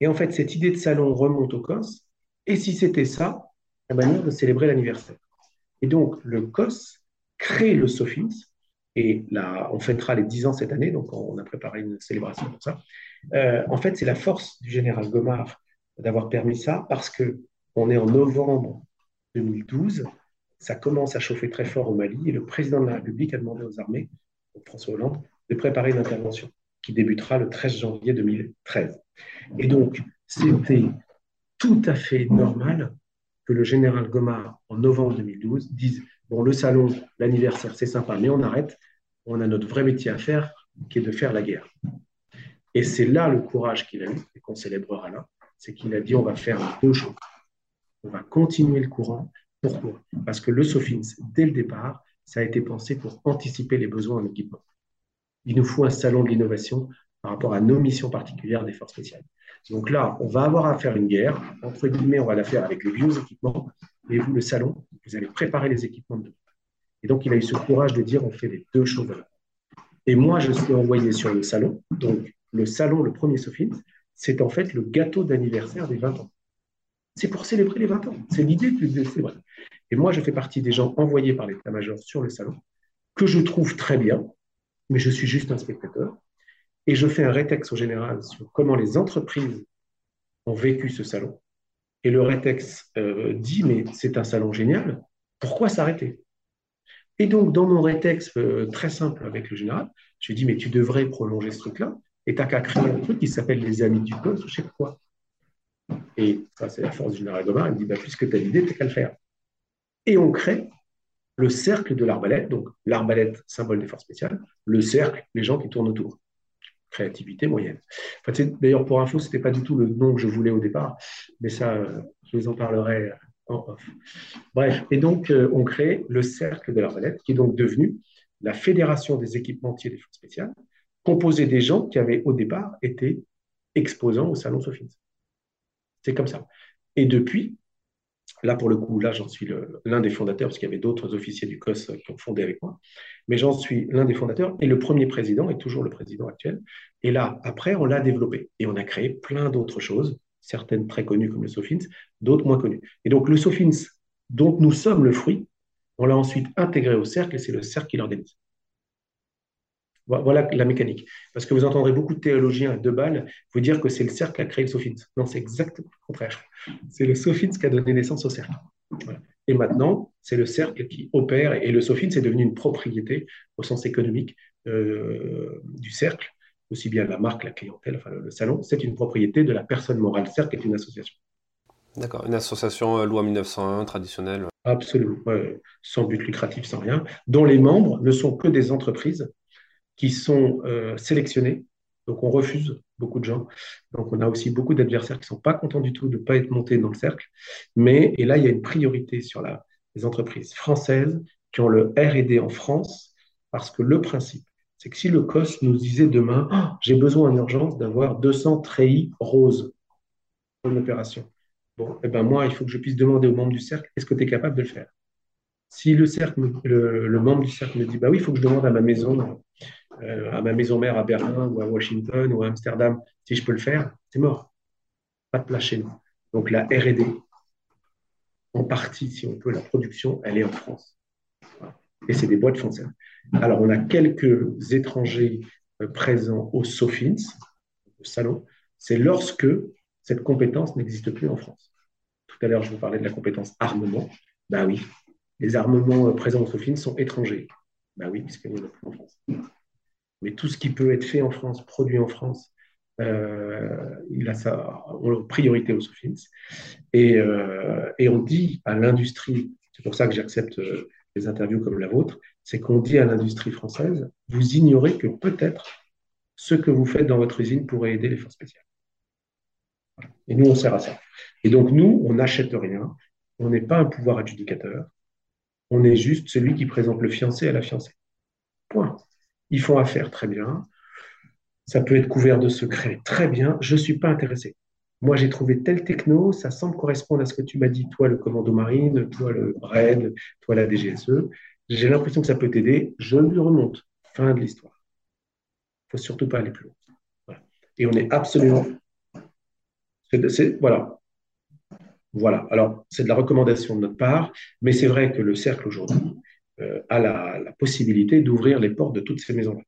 Et en fait, cette idée de salon remonte au COS. Et si c'était ça, la manière de célébrer l'anniversaire. Et donc, le COS crée le Sofins. Et là, on fêtera les 10 ans cette année, donc on a préparé une célébration pour ça. Euh, en fait, c'est la force du général Gomard d'avoir permis ça parce que on est en novembre 2012, ça commence à chauffer très fort au Mali et le président de la République a demandé aux armées, François Hollande, de préparer une intervention qui débutera le 13 janvier 2013. Et donc, c'était tout à fait normal que le général Gomard, en novembre 2012, dise Bon, le salon, l'anniversaire, c'est sympa, mais on arrête. On a notre vrai métier à faire, qui est de faire la guerre. Et c'est là le courage qu'il a eu, et qu'on célébrera là, c'est qu'il a dit on va faire deux choses on va continuer le courant. Pourquoi? Parce que le SOFINS, dès le départ, ça a été pensé pour anticiper les besoins en équipement. Il nous faut un salon de l'innovation par rapport à nos missions particulières des forces spéciales. Donc là, on va avoir à faire une guerre. Entre guillemets, on va la faire avec les vieux équipements. Et vous, le salon, vous allez préparer les équipements de Et donc, il a eu ce courage de dire on fait les deux choses. Et moi, je suis envoyé sur le salon. Donc, le salon, le premier SOFINS, c'est en fait le gâteau d'anniversaire des 20 ans c'est pour célébrer les 20 ans. C'est l'idée de célébrer. Et moi, je fais partie des gens envoyés par l'état-major sur le salon, que je trouve très bien, mais je suis juste un spectateur. Et je fais un rétex au général sur comment les entreprises ont vécu ce salon. Et le rétex euh, dit, mais c'est un salon génial, pourquoi s'arrêter? Et donc, dans mon rétex euh, très simple avec le général, je lui dis, mais tu devrais prolonger ce truc-là, et tu n'as qu'à créer un truc qui s'appelle les Amis du poste, je sais quoi. Et ça, c'est la force du général Gomard. Il me dit bah, puisque tu as l'idée, tu qu'à le faire. Et on crée le cercle de l'arbalète, donc l'arbalète, symbole des forces spéciales, le cercle, les gens qui tournent autour. Créativité moyenne. D'ailleurs, pour info, ce n'était pas du tout le nom que je voulais au départ, mais ça, je vous en parlerai en off. Bref, et donc, euh, on crée le cercle de l'arbalète, qui est donc devenu la fédération des équipementiers des forces spéciales, composée des gens qui avaient au départ été exposants au Salon Sophie. C'est comme ça. Et depuis, là pour le coup, là j'en suis l'un des fondateurs, parce qu'il y avait d'autres officiers du COS qui ont fondé avec moi, mais j'en suis l'un des fondateurs et le premier président est toujours le président actuel. Et là, après, on l'a développé et on a créé plein d'autres choses, certaines très connues comme le Sofins, d'autres moins connues. Et donc le Sofins, dont nous sommes le fruit, on l'a ensuite intégré au cercle et c'est le cercle qui l'organise. Voilà la mécanique. Parce que vous entendrez beaucoup de théologiens à deux balles vous dire que c'est le cercle qui a créé le Sophins. Non, c'est exactement le contraire. C'est le Sophins qui a donné naissance au cercle. Et maintenant, c'est le cercle qui opère. Et le Sophins est devenu une propriété au sens économique euh, du cercle, aussi bien la marque, la clientèle, enfin le, salon. C'est une propriété de la personne morale. Le cercle est une association. D'accord, une association euh, loi 1901 traditionnelle. Absolument, sans but lucratif, sans rien, dont les membres ne sont que des entreprises qui sont euh, sélectionnés. Donc, on refuse beaucoup de gens. Donc, on a aussi beaucoup d'adversaires qui ne sont pas contents du tout de ne pas être montés dans le cercle. Mais, et là, il y a une priorité sur les entreprises françaises qui ont le RD en France, parce que le principe, c'est que si le COS nous disait demain, oh, j'ai besoin en urgence d'avoir 200 treillis roses pour une opération, Bon, eh ben moi, il faut que je puisse demander aux membres du cercle, est-ce que tu es capable de le faire? Si le, membre du cercle me dit, bah oui, il faut que je demande à ma maison, euh, à ma maison mère à Berlin ou à Washington ou à Amsterdam, si je peux le faire, c'est mort. Pas de place chez nous. Donc la R&D, en partie, si on peut, la production, elle est en France. Et c'est des boîtes françaises. Alors, on a quelques étrangers euh, présents au Sofins, au salon. C'est lorsque cette compétence n'existe plus en France. Tout à l'heure, je vous parlais de la compétence armement. Ben oui, les armements euh, présents au Sofins sont étrangers. Ben oui, puisqu'ils n'y en a plus en France. Mais tout ce qui peut être fait en France, produit en France, euh, il a sa priorité aux Sofins. Et, euh, et on dit à l'industrie, c'est pour ça que j'accepte euh, des interviews comme la vôtre, c'est qu'on dit à l'industrie française, vous ignorez que peut-être ce que vous faites dans votre usine pourrait aider les forces spéciales. Et nous, on sert à ça. Et donc, nous, on n'achète rien, on n'est pas un pouvoir adjudicateur, on est juste celui qui présente le fiancé à la fiancée. Point. Ils font affaire très bien, ça peut être couvert de secrets. Très bien, je ne suis pas intéressé. Moi, j'ai trouvé tel techno, ça semble correspondre à ce que tu m'as dit, toi, le commando marine, toi, le RAID, toi, la DGSE. J'ai l'impression que ça peut t'aider. Je lui remonte. Fin de l'histoire. Il ne faut surtout pas aller plus loin. Et on est absolument. voilà. Voilà. Alors, c'est de la recommandation de notre part, mais c'est vrai que le cercle aujourd'hui euh, a la possibilité d'ouvrir les portes de toutes ces maisons-là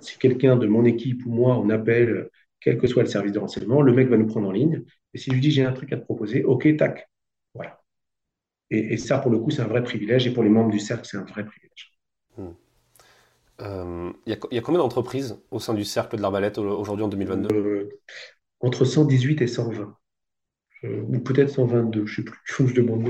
si quelqu'un de mon équipe ou moi, on appelle, quel que soit le service de renseignement, le mec va nous prendre en ligne. Et si je lui dis j'ai un truc à te proposer, ok, tac. Voilà. Et, ça, pour le coup, c'est un vrai privilège. Et pour les membres du cercle, c'est un vrai privilège. Hmm. Euh, il y, a combien d'entreprises au sein du cercle de l'arbalète aujourd'hui en 2022 euh, Entre 118 et 120. Ou peut-être 122, je ne sais plus. Il faut que je demande.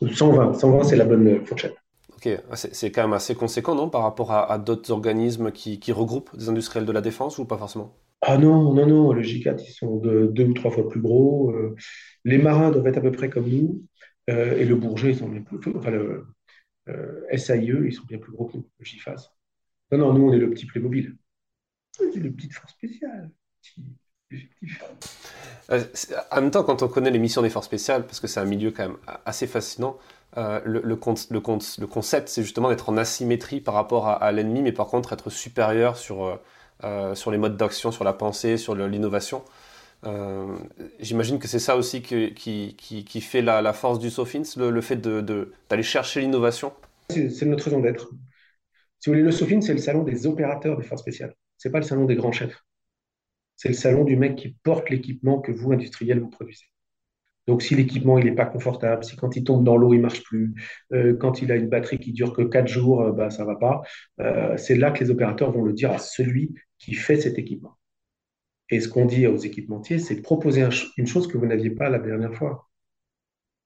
120, 120 c'est la bonne fourchette. Ok, c'est quand même assez conséquent, non, par rapport à, d'autres organismes qui, regroupent des industriels de la défense ou pas forcément? Ah non, non, non, le J4, ils sont de, deux ou trois fois plus gros. Euh, les marins doivent être à peu près comme nous. Euh, et le Bourget, ils sont bien plus. Enfin, le euh, SAIE, ils sont bien plus gros que nous, le GIFAS. Non, non, nous, on est le petit Playmobil. C'est le petit force spéciale. en même temps, quand on connaît les missions des forces spéciales, parce que c'est un milieu quand même assez fascinant, euh, le, concept, c'est justement d'être en asymétrie par rapport à, l'ennemi, mais par contre être supérieur sur, euh, euh, sur les modes d'action, sur la pensée, sur l'innovation. J'imagine que c'est ça aussi qui, fait la, force du Sofins, le, fait d'aller chercher l'innovation. C'est notre raison d'être. Si vous voulez, le Sofins, c'est le salon des opérateurs des forces spéciales. C'est pas le salon des grands chefs. C'est le salon du mec qui porte l'équipement que vous, industriels, vous produisez. Donc, si l'équipement n'est pas confortable, si quand il tombe dans l'eau, il ne marche plus, euh, quand il a une batterie qui dure que 4 jours, euh, bah, ça ne va pas, euh, c'est là que les opérateurs vont le dire à celui qui fait cet équipement. Et ce qu'on dit aux équipementiers, c'est de proposer une chose que vous n'aviez pas la dernière fois.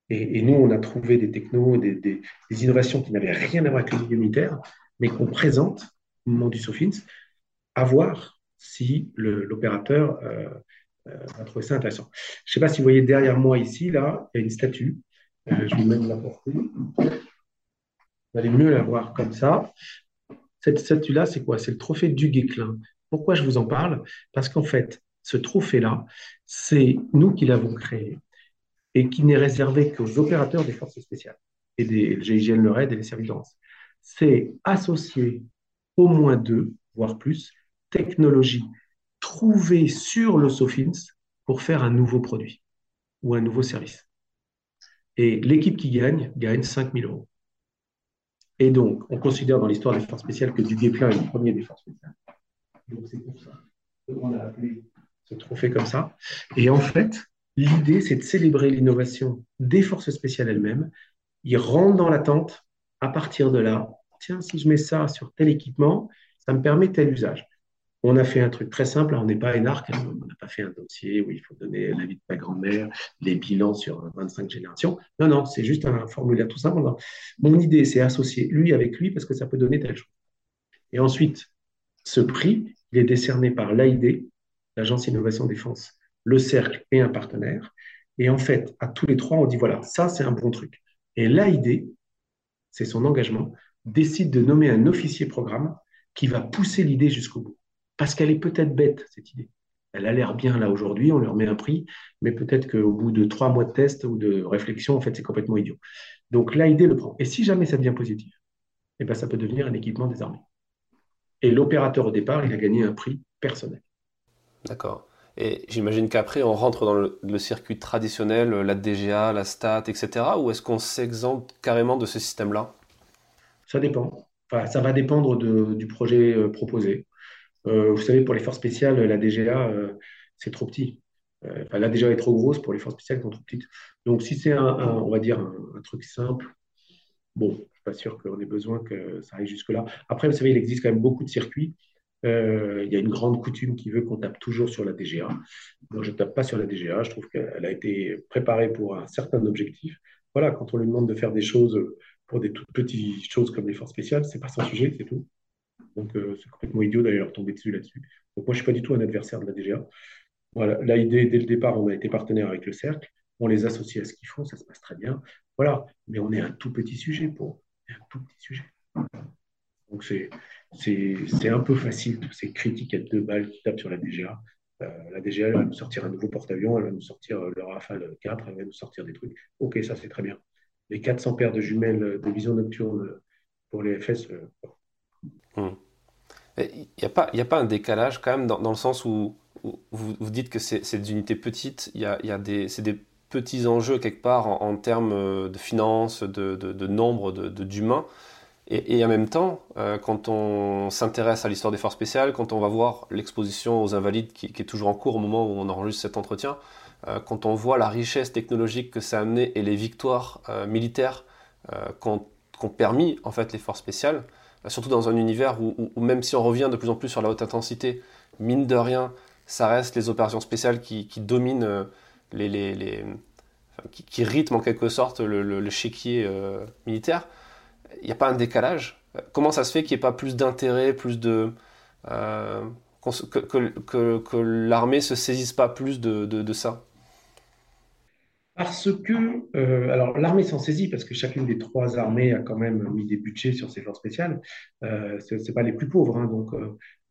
Et, nous, on a trouvé des technos, des, innovations qui n'avaient rien à voir avec le militaire, mais qu'on présente au moment du SOFINS, à voir si l'opérateur euh, on a trouvé ça intéressant. Je ne sais pas si vous voyez derrière moi ici, là, il y a une statue. Euh, je vais même la porter. Vous allez mieux la voir comme ça. Cette statue-là, c'est quoi? C'est le trophée du Guéclin. Pourquoi je vous en parle? Parce qu'en fait, ce trophée-là, c'est nous qui l'avons créé et qui n'est réservé qu'aux opérateurs des forces spéciales et des GIGN, le RAID et les services de C'est associer au moins deux, voire plus, technologies trouver sur le Sofins pour faire un nouveau produit ou un nouveau service. Et l'équipe qui gagne, gagne 5000 euros. Et donc, on considère dans l'histoire des forces spéciales que du Guéplin est le premier des forces spéciales. Donc, c'est pour ça qu'on a appelé ce trophée comme ça. Et en fait, l'idée, c'est de célébrer l'innovation des forces spéciales elles-mêmes. Ils rentrent dans l'attente. À partir de là, tiens, si je mets ça sur tel équipement, ça me permet tel usage. On a fait un truc très simple, on n'est pas énarque, hein. on n'a pas fait un dossier où il faut donner l'avis de ta grand-mère, les bilans sur 25 générations. Non, non, c'est juste un formulaire tout simple. Mon idée, c'est associer lui avec lui parce que ça peut donner telle chose. Et ensuite, ce prix, il est décerné par l'AID, l'Agence Innovation Défense, le Cercle et un partenaire. Et en fait, à tous les trois, on dit voilà, ça, c'est un bon truc. Et l'AID, c'est son engagement, décide de nommer un officier programme qui va pousser l'idée jusqu'au bout parce qu'elle est peut-être bête, cette idée. elle a l'air bien là aujourd'hui, on leur met un prix, mais peut-être qu'au bout de trois mois de test ou de réflexion, en fait, c'est complètement idiot. Donc l'AID le prend. Et si jamais ça devient positif, eh ben, ça peut devenir un équipement des armées. Et l'opérateur, au départ, il a gagné un prix personnel. D'accord. Et j'imagine qu'après, on rentre dans le, circuit traditionnel, la DGA, la STAT, etc. Ou est-ce qu'on s'exempte carrément de ce système-là? Ça dépend. Enfin, ça va dépendre du projet euh, proposé. Euh, vous savez, pour les forces spéciales, la DGA, euh, c'est trop petit. la DGA est trop grosse pour les forces spéciales qui sont trop petites. Donc, si c'est un, on va dire, un, truc simple, bon, je ne suis pas sûr qu'on ait besoin que ça aille jusque-là. Après, vous savez, il existe quand même beaucoup de circuits euh, il y a une grande coutume qui veut qu'on tape toujours sur la DGA. Moi, je ne tape pas sur la DGA. Je trouve qu'elle a été préparée pour un certain objectif. Voilà, quand on lui demande de faire des choses pour des toutes petites choses comme les forces spéciales, c'est pas son sujet, c'est tout. Donc, euh, c'est complètement idiot d'aller leur tomber dessus là-dessus. Donc, moi, je ne suis pas du tout un adversaire de la DGA. Voilà, l'idée, dès le départ, on a été partenaire avec le cercle. On les associe à ce qu'ils font, ça se passe très bien. Voilà, mais on est un tout petit sujet pour un tout petit sujet. Donc, c'est un peu facile, tous ces critiques à deux balles qui tapent sur la DGA. Euh, la DGA, elle va nous sortir un nouveau porte-avions, elle va nous sortir euh, le Rafale 4, elle va nous sortir des trucs. Ok, ça c'est très bien. Les 400 paires de jumelles de vision nocturne pour les FS. Il n'y a, pas, un décalage quand même dans, le sens où, vous, dites que c'est des unités petites, c'est des petits enjeux quelque part en, termes de finances, de, nombre d'humains. Et, en même temps, euh, quand on s'intéresse à l'histoire des forces spéciales, quand on va voir l'exposition aux invalides qui, est toujours en cours au moment où on enregistre cet entretien, euh, quand on voit la richesse technologique que ça a amené et les victoires euh, militaires qu'ont permis en fait les forces spéciales, surtout dans un univers où, même si on revient de plus en plus sur la haute intensité, mine de rien, ça reste les opérations spéciales qui, dominent les, qui, rythment en quelque sorte le, le, chéquier militaire il n'y a pas un décalage Comment ça se fait qu'il n'y ait pas plus d'intérêt, plus de. Euh, que, que, l'armée ne se saisisse pas plus de, ça? Parce que. Euh, alors, l'armée s'en saisit parce que chacune des trois armées a quand même mis des budgets sur ses forces spéciales. Euh, ce n'est pas les plus pauvres, hein, donc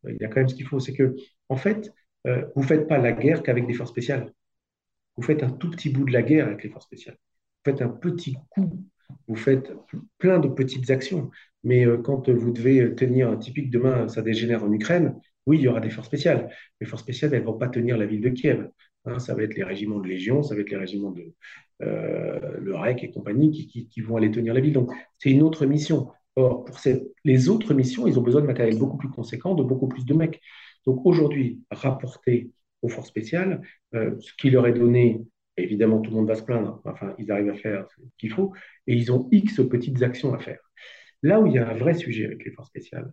il y a quand même ce qu'il faut. C'est que, en fait, vous ne faites pas la guerre qu'avec des forces spéciales. Vous faites un tout petit bout de la guerre avec les forces spéciales. Vous faites un petit coup vous faites plein de petites actions. Mais euh, quand vous devez tenir typique demain, ça dégénère en Ukraine, oui, il y aura des forces spéciales. Les forces spéciales, elles ne vont pas tenir la ville de Kiev. Hein. ça va être les régiments de Légion, ça va être les régiments de euh, le REC et compagnie qui, vont aller tenir la ville. Donc, c'est une autre mission. Or, pour les autres missions, ils ont besoin de matériel beaucoup plus conséquent, de beaucoup plus de mecs. Donc, aujourd'hui, rapporter aux forces spéciales, euh, ce qui leur est donné Évidemment, tout le monde va se plaindre. Enfin, ils arrivent à faire ce qu'il faut et ils ont X petites actions à faire. Là où il y a un vrai sujet avec les forces spéciales,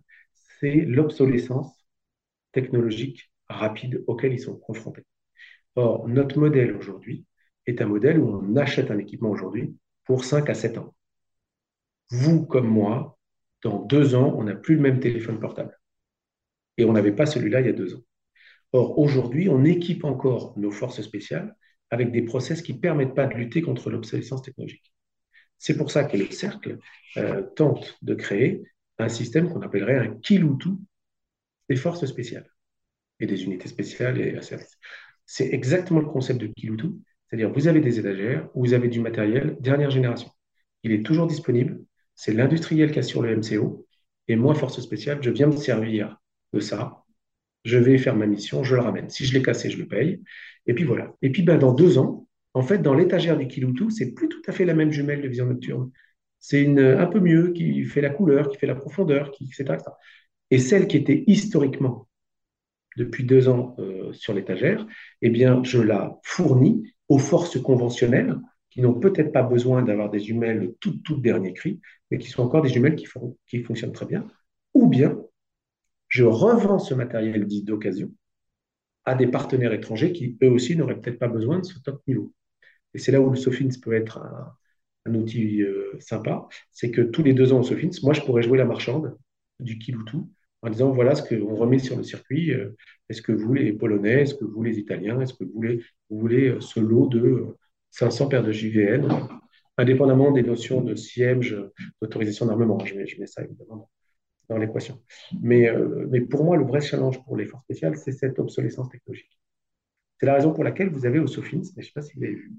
c'est l'obsolescence technologique rapide auquel ils sont confrontés. Or, notre modèle aujourd'hui est un modèle où on achète un équipement aujourd'hui pour 5 à 7 ans. Vous comme moi, dans deux ans, on n'a plus le même téléphone portable. Et on n'avait pas celui-là il y a deux ans. Or, aujourd'hui, on équipe encore nos forces spéciales avec des process qui ne permettent pas de lutter contre l'obsolescence technologique. C'est pour ça que le cercle euh, tente de créer un système qu'on appellerait un kiloutou des forces spéciales et des unités spéciales et service. C'est exactement le concept de kiloutou, c'est-à-dire vous avez des étagères, vous avez du matériel dernière génération. Il est toujours disponible, c'est l'industriel qui assure le MCO, et moi, force spéciale, je viens me servir de ça je vais faire ma mission, je le ramène. Si je l'ai cassé, je le paye. Et puis voilà. Et puis ben, dans deux ans, en fait, dans l'étagère du Kiloutou, c'est plus tout à fait la même jumelle de vision nocturne. C'est une un peu mieux, qui fait la couleur, qui fait la profondeur, etc., Et celle qui était historiquement depuis deux ans euh, sur l'étagère, eh je la fournis aux forces conventionnelles qui n'ont peut-être pas besoin d'avoir des jumelles tout, tout dernier cri, mais qui sont encore des jumelles qui fonctionnent très bien. Ou bien je revends ce matériel dit d'occasion à des partenaires étrangers qui, eux aussi, n'auraient peut-être pas besoin de ce top niveau. Et c'est là où le Sofins peut être un, outil euh, sympa, c'est que tous les deux ans au Sofins, moi, je pourrais jouer la marchande du Kiloutou en disant, voilà ce qu'on remet sur le circuit. Euh, est-ce que vous, les Polonais, est-ce que vous, les Italiens, est-ce que vous voulez, euh, ce lot de 500 paires de JVN, indépendamment des notions de siège, d'autorisation d'armement. Je mets, ça évidemment l'équation. Mais, euh, pour moi, le vrai challenge pour les forces spéciales, c'est cette obsolescence technologique. C'est la raison pour laquelle vous avez au Sofins, je ne sais pas si vous l'avez vu,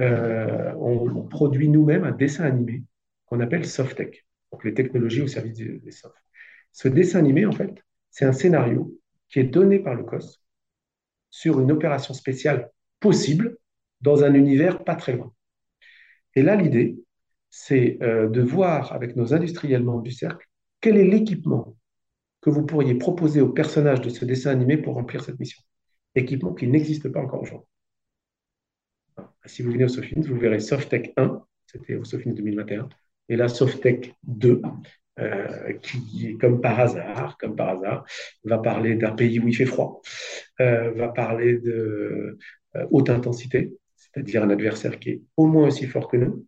euh, on, produit nous-mêmes un dessin animé qu'on appelle Softech, donc les technologies au service des, des soft. Ce dessin animé, en fait, c'est un scénario qui est donné par le COS sur une opération spéciale possible dans un univers pas très loin. Et là, l'idée, c'est euh, de voir avec nos industriels membres du cercle quel est l'équipement que vous pourriez proposer aux personnages de ce dessin animé pour remplir cette mission. Équipement qui n'existe pas encore aujourd'hui. Si vous venez au Sofins, vous verrez Softech 1, c'était au Sofins 2021, et là Softech 2, euh, qui, comme par hasard, comme par hasard, va parler d'un pays où il fait froid, euh, va parler de haute intensité, c'est-à-dire un adversaire qui est au moins aussi fort que nous.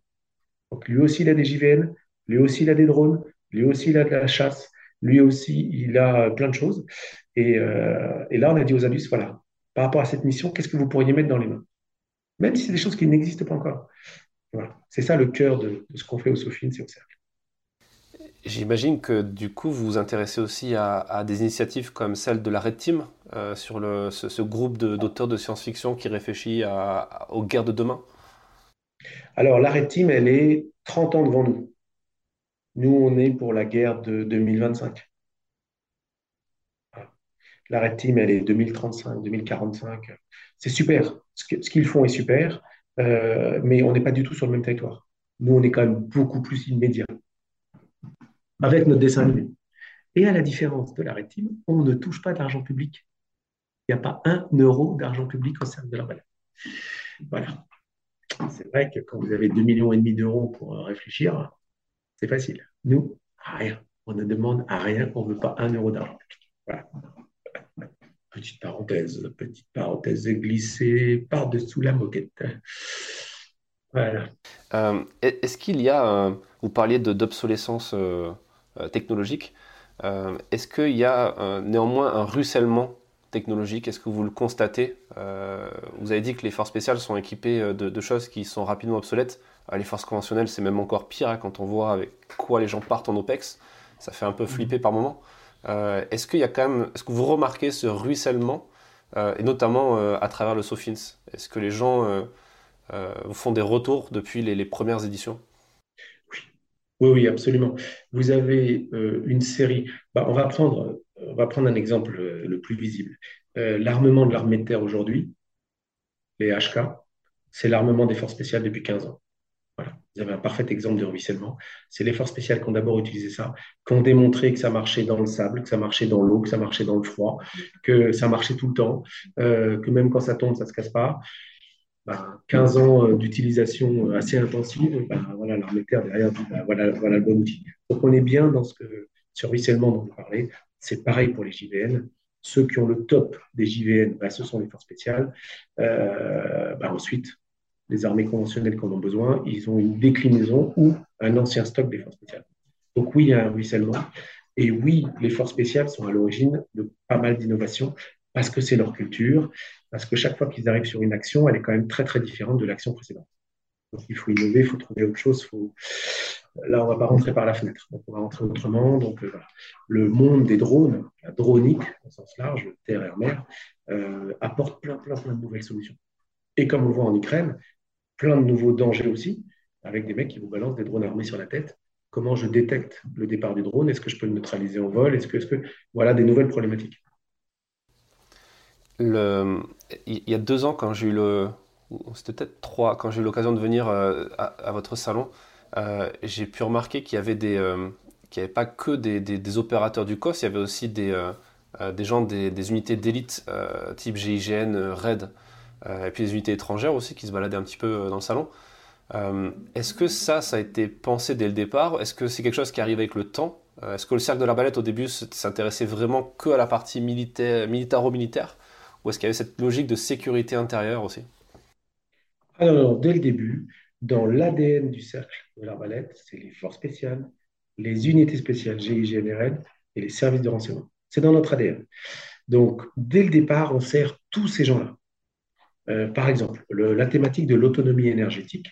Donc lui aussi, il a des JVN, lui aussi, il a des drones, lui aussi, il a de la chasse, lui aussi, il a plein de choses. Et, euh, là, on a dit aux abus, voilà, par rapport à cette mission, qu'est-ce que vous pourriez mettre dans les mains? Même si c'est des choses qui n'existent pas encore. Voilà. C'est ça le cœur de, ce qu'on fait au Sofines et au Cercle. J'imagine que du coup, vous vous intéressez aussi à, des initiatives comme celle de la Red Team, euh, sur ce, groupe d'auteurs de, science-fiction qui réfléchit aux guerres de demain? Alors, la Red Team, elle est 30 ans devant nous. Nous, on est pour la guerre de 2025. La Red Team, elle est 2035, 2045. C'est super. Ce qu'ils font est super, euh, mais on n'est pas du tout sur le même territoire. Nous, on est quand même beaucoup plus immédiat avec notre dessin animé. Et à la différence de la Team, on ne touche pas d'argent public. Il n'y a pas un euro d'argent public au sein de la valeur. Voilà. C'est vrai que quand vous avez 2,5 millions et demi d'euros pour réfléchir, c'est facile. Nous, rien. On ne demande à rien. On ne veut pas un euro d'argent public. Voilà. Petite parenthèse, petite parenthèse glissée par-dessous la moquette. Voilà. Euh, est-ce qu'il y a, vous parliez d'obsolescence euh, euh, technologique. Euh, est-ce qu'il y a euh, néanmoins un ruissellement technologique? Est-ce que vous le constatez? Vous avez dit que les forces spéciales sont équipées de, choses qui sont rapidement obsolètes. les forces conventionnelles, c'est même encore pire hein, quand on voit avec quoi les gens partent en OPEX. Ça fait un peu flipper par moment. est-ce qu'il est-ce que vous remarquez ce ruissellement, et notamment à travers le Sofins Est-ce que les gens vous font des retours depuis les premières éditions? Oui, oui, absolument. Vous avez euh, une série. Bah, on, va prendre, on va prendre un exemple euh, le plus visible. Euh, l'armement de l'armée de terre aujourd'hui, les HK, c'est l'armement des forces spéciales depuis 15 ans. Voilà. Vous avez un parfait exemple de ruissellement. C'est les forces spéciales qui ont d'abord utilisé ça, qui ont démontré que ça marchait dans le sable, que ça marchait dans l'eau, que ça marchait dans le froid, que ça marchait tout le temps, que même quand ça tombe, ça ne se casse pas. 15 ans euh, d'utilisation euh, assez intensive, ben, voilà, l'armée terre derrière ben, voilà, voilà, le bon outil. Donc on est bien dans ce que, sur ruissellement dont vous parlez. C'est pareil pour les JVN. Ceux qui ont le top des JVN, ce sont les forces spéciales. Euh, ensuite, les armées conventionnelles qui en ont besoin, ils ont une déclinaison ou un ancien stock des forces spéciales. Donc oui, il y a un ruissellement. Et oui, les forces spéciales sont à l'origine de pas mal d'innovations parce que c'est leur culture, parce que chaque fois qu'ils arrivent sur une action, elle est quand même très très différente de l'action précédente. Donc il faut innover, il faut trouver autre chose. Là, on ne va pas rentrer par la fenêtre, on va rentrer autrement. Donc euh, le monde des drones, la dronique au sens large, terre et mer, euh, apporte plein, plein, plein de nouvelles solutions. Et comme on le voit en Ukraine, plein de nouveaux dangers aussi, avec des mecs qui vous balancent des drones armés sur la tête. Comment je détecte le départ du drone? Est-ce que je peux le neutraliser en vol? Est-ce que, est -ce que, voilà, des nouvelles problématiques il y a deux ans, quand j'ai eu le, c'était peut-être trois, quand j'ai eu l'occasion de venir euh, à, votre salon, euh, j'ai pu remarquer qu'il y avait des, euh, qu'il n'y avait pas que des, des, opérateurs du COS, il y avait aussi des, des gens des, unités d'élite type GIGN, RAID, et puis des unités étrangères aussi qui se baladaient un petit peu dans le salon. Est-ce que ça, ça a été pensé dès le départ Est-ce que c'est quelque chose qui arrive avec le temps? Est-ce que le cercle de l'arbalète au début s'intéressait vraiment que à la partie militaire, militaro-militaire? Ou est-ce qu'il y avait cette logique de sécurité intérieure aussi? Alors, dès le début, dans l'ADN du cercle de l'arbalète, c'est les forces spéciales, les unités spéciales GIGNRN et les services de renseignement. C'est dans notre ADN. Donc, dès le départ, on sert tous ces gens-là. Euh, par exemple, la thématique de l'autonomie énergétique,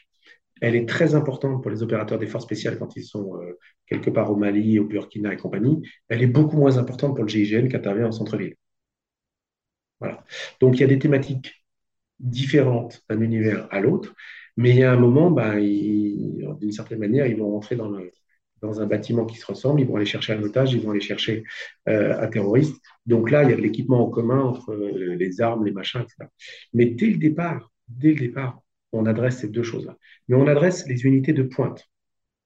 elle est très importante pour les opérateurs des forces spéciales quand ils sont euh, quelque part au Mali, au Burkina et compagnie. Elle est beaucoup moins importante pour le GIGN qui intervient en centre-ville. Donc il y a des thématiques différentes d'un univers à l'autre, mais il y a un moment, ben, d'une certaine manière, ils vont rentrer dans un bâtiment qui se ressemble, ils vont aller chercher un otage, ils vont aller chercher euh, un terroriste. Donc là, il y a de l'équipement en commun entre euh, les armes, les machins, etc. Mais dès le départ, dès le départ, on adresse ces deux choses-là. Mais on adresse les unités de pointe.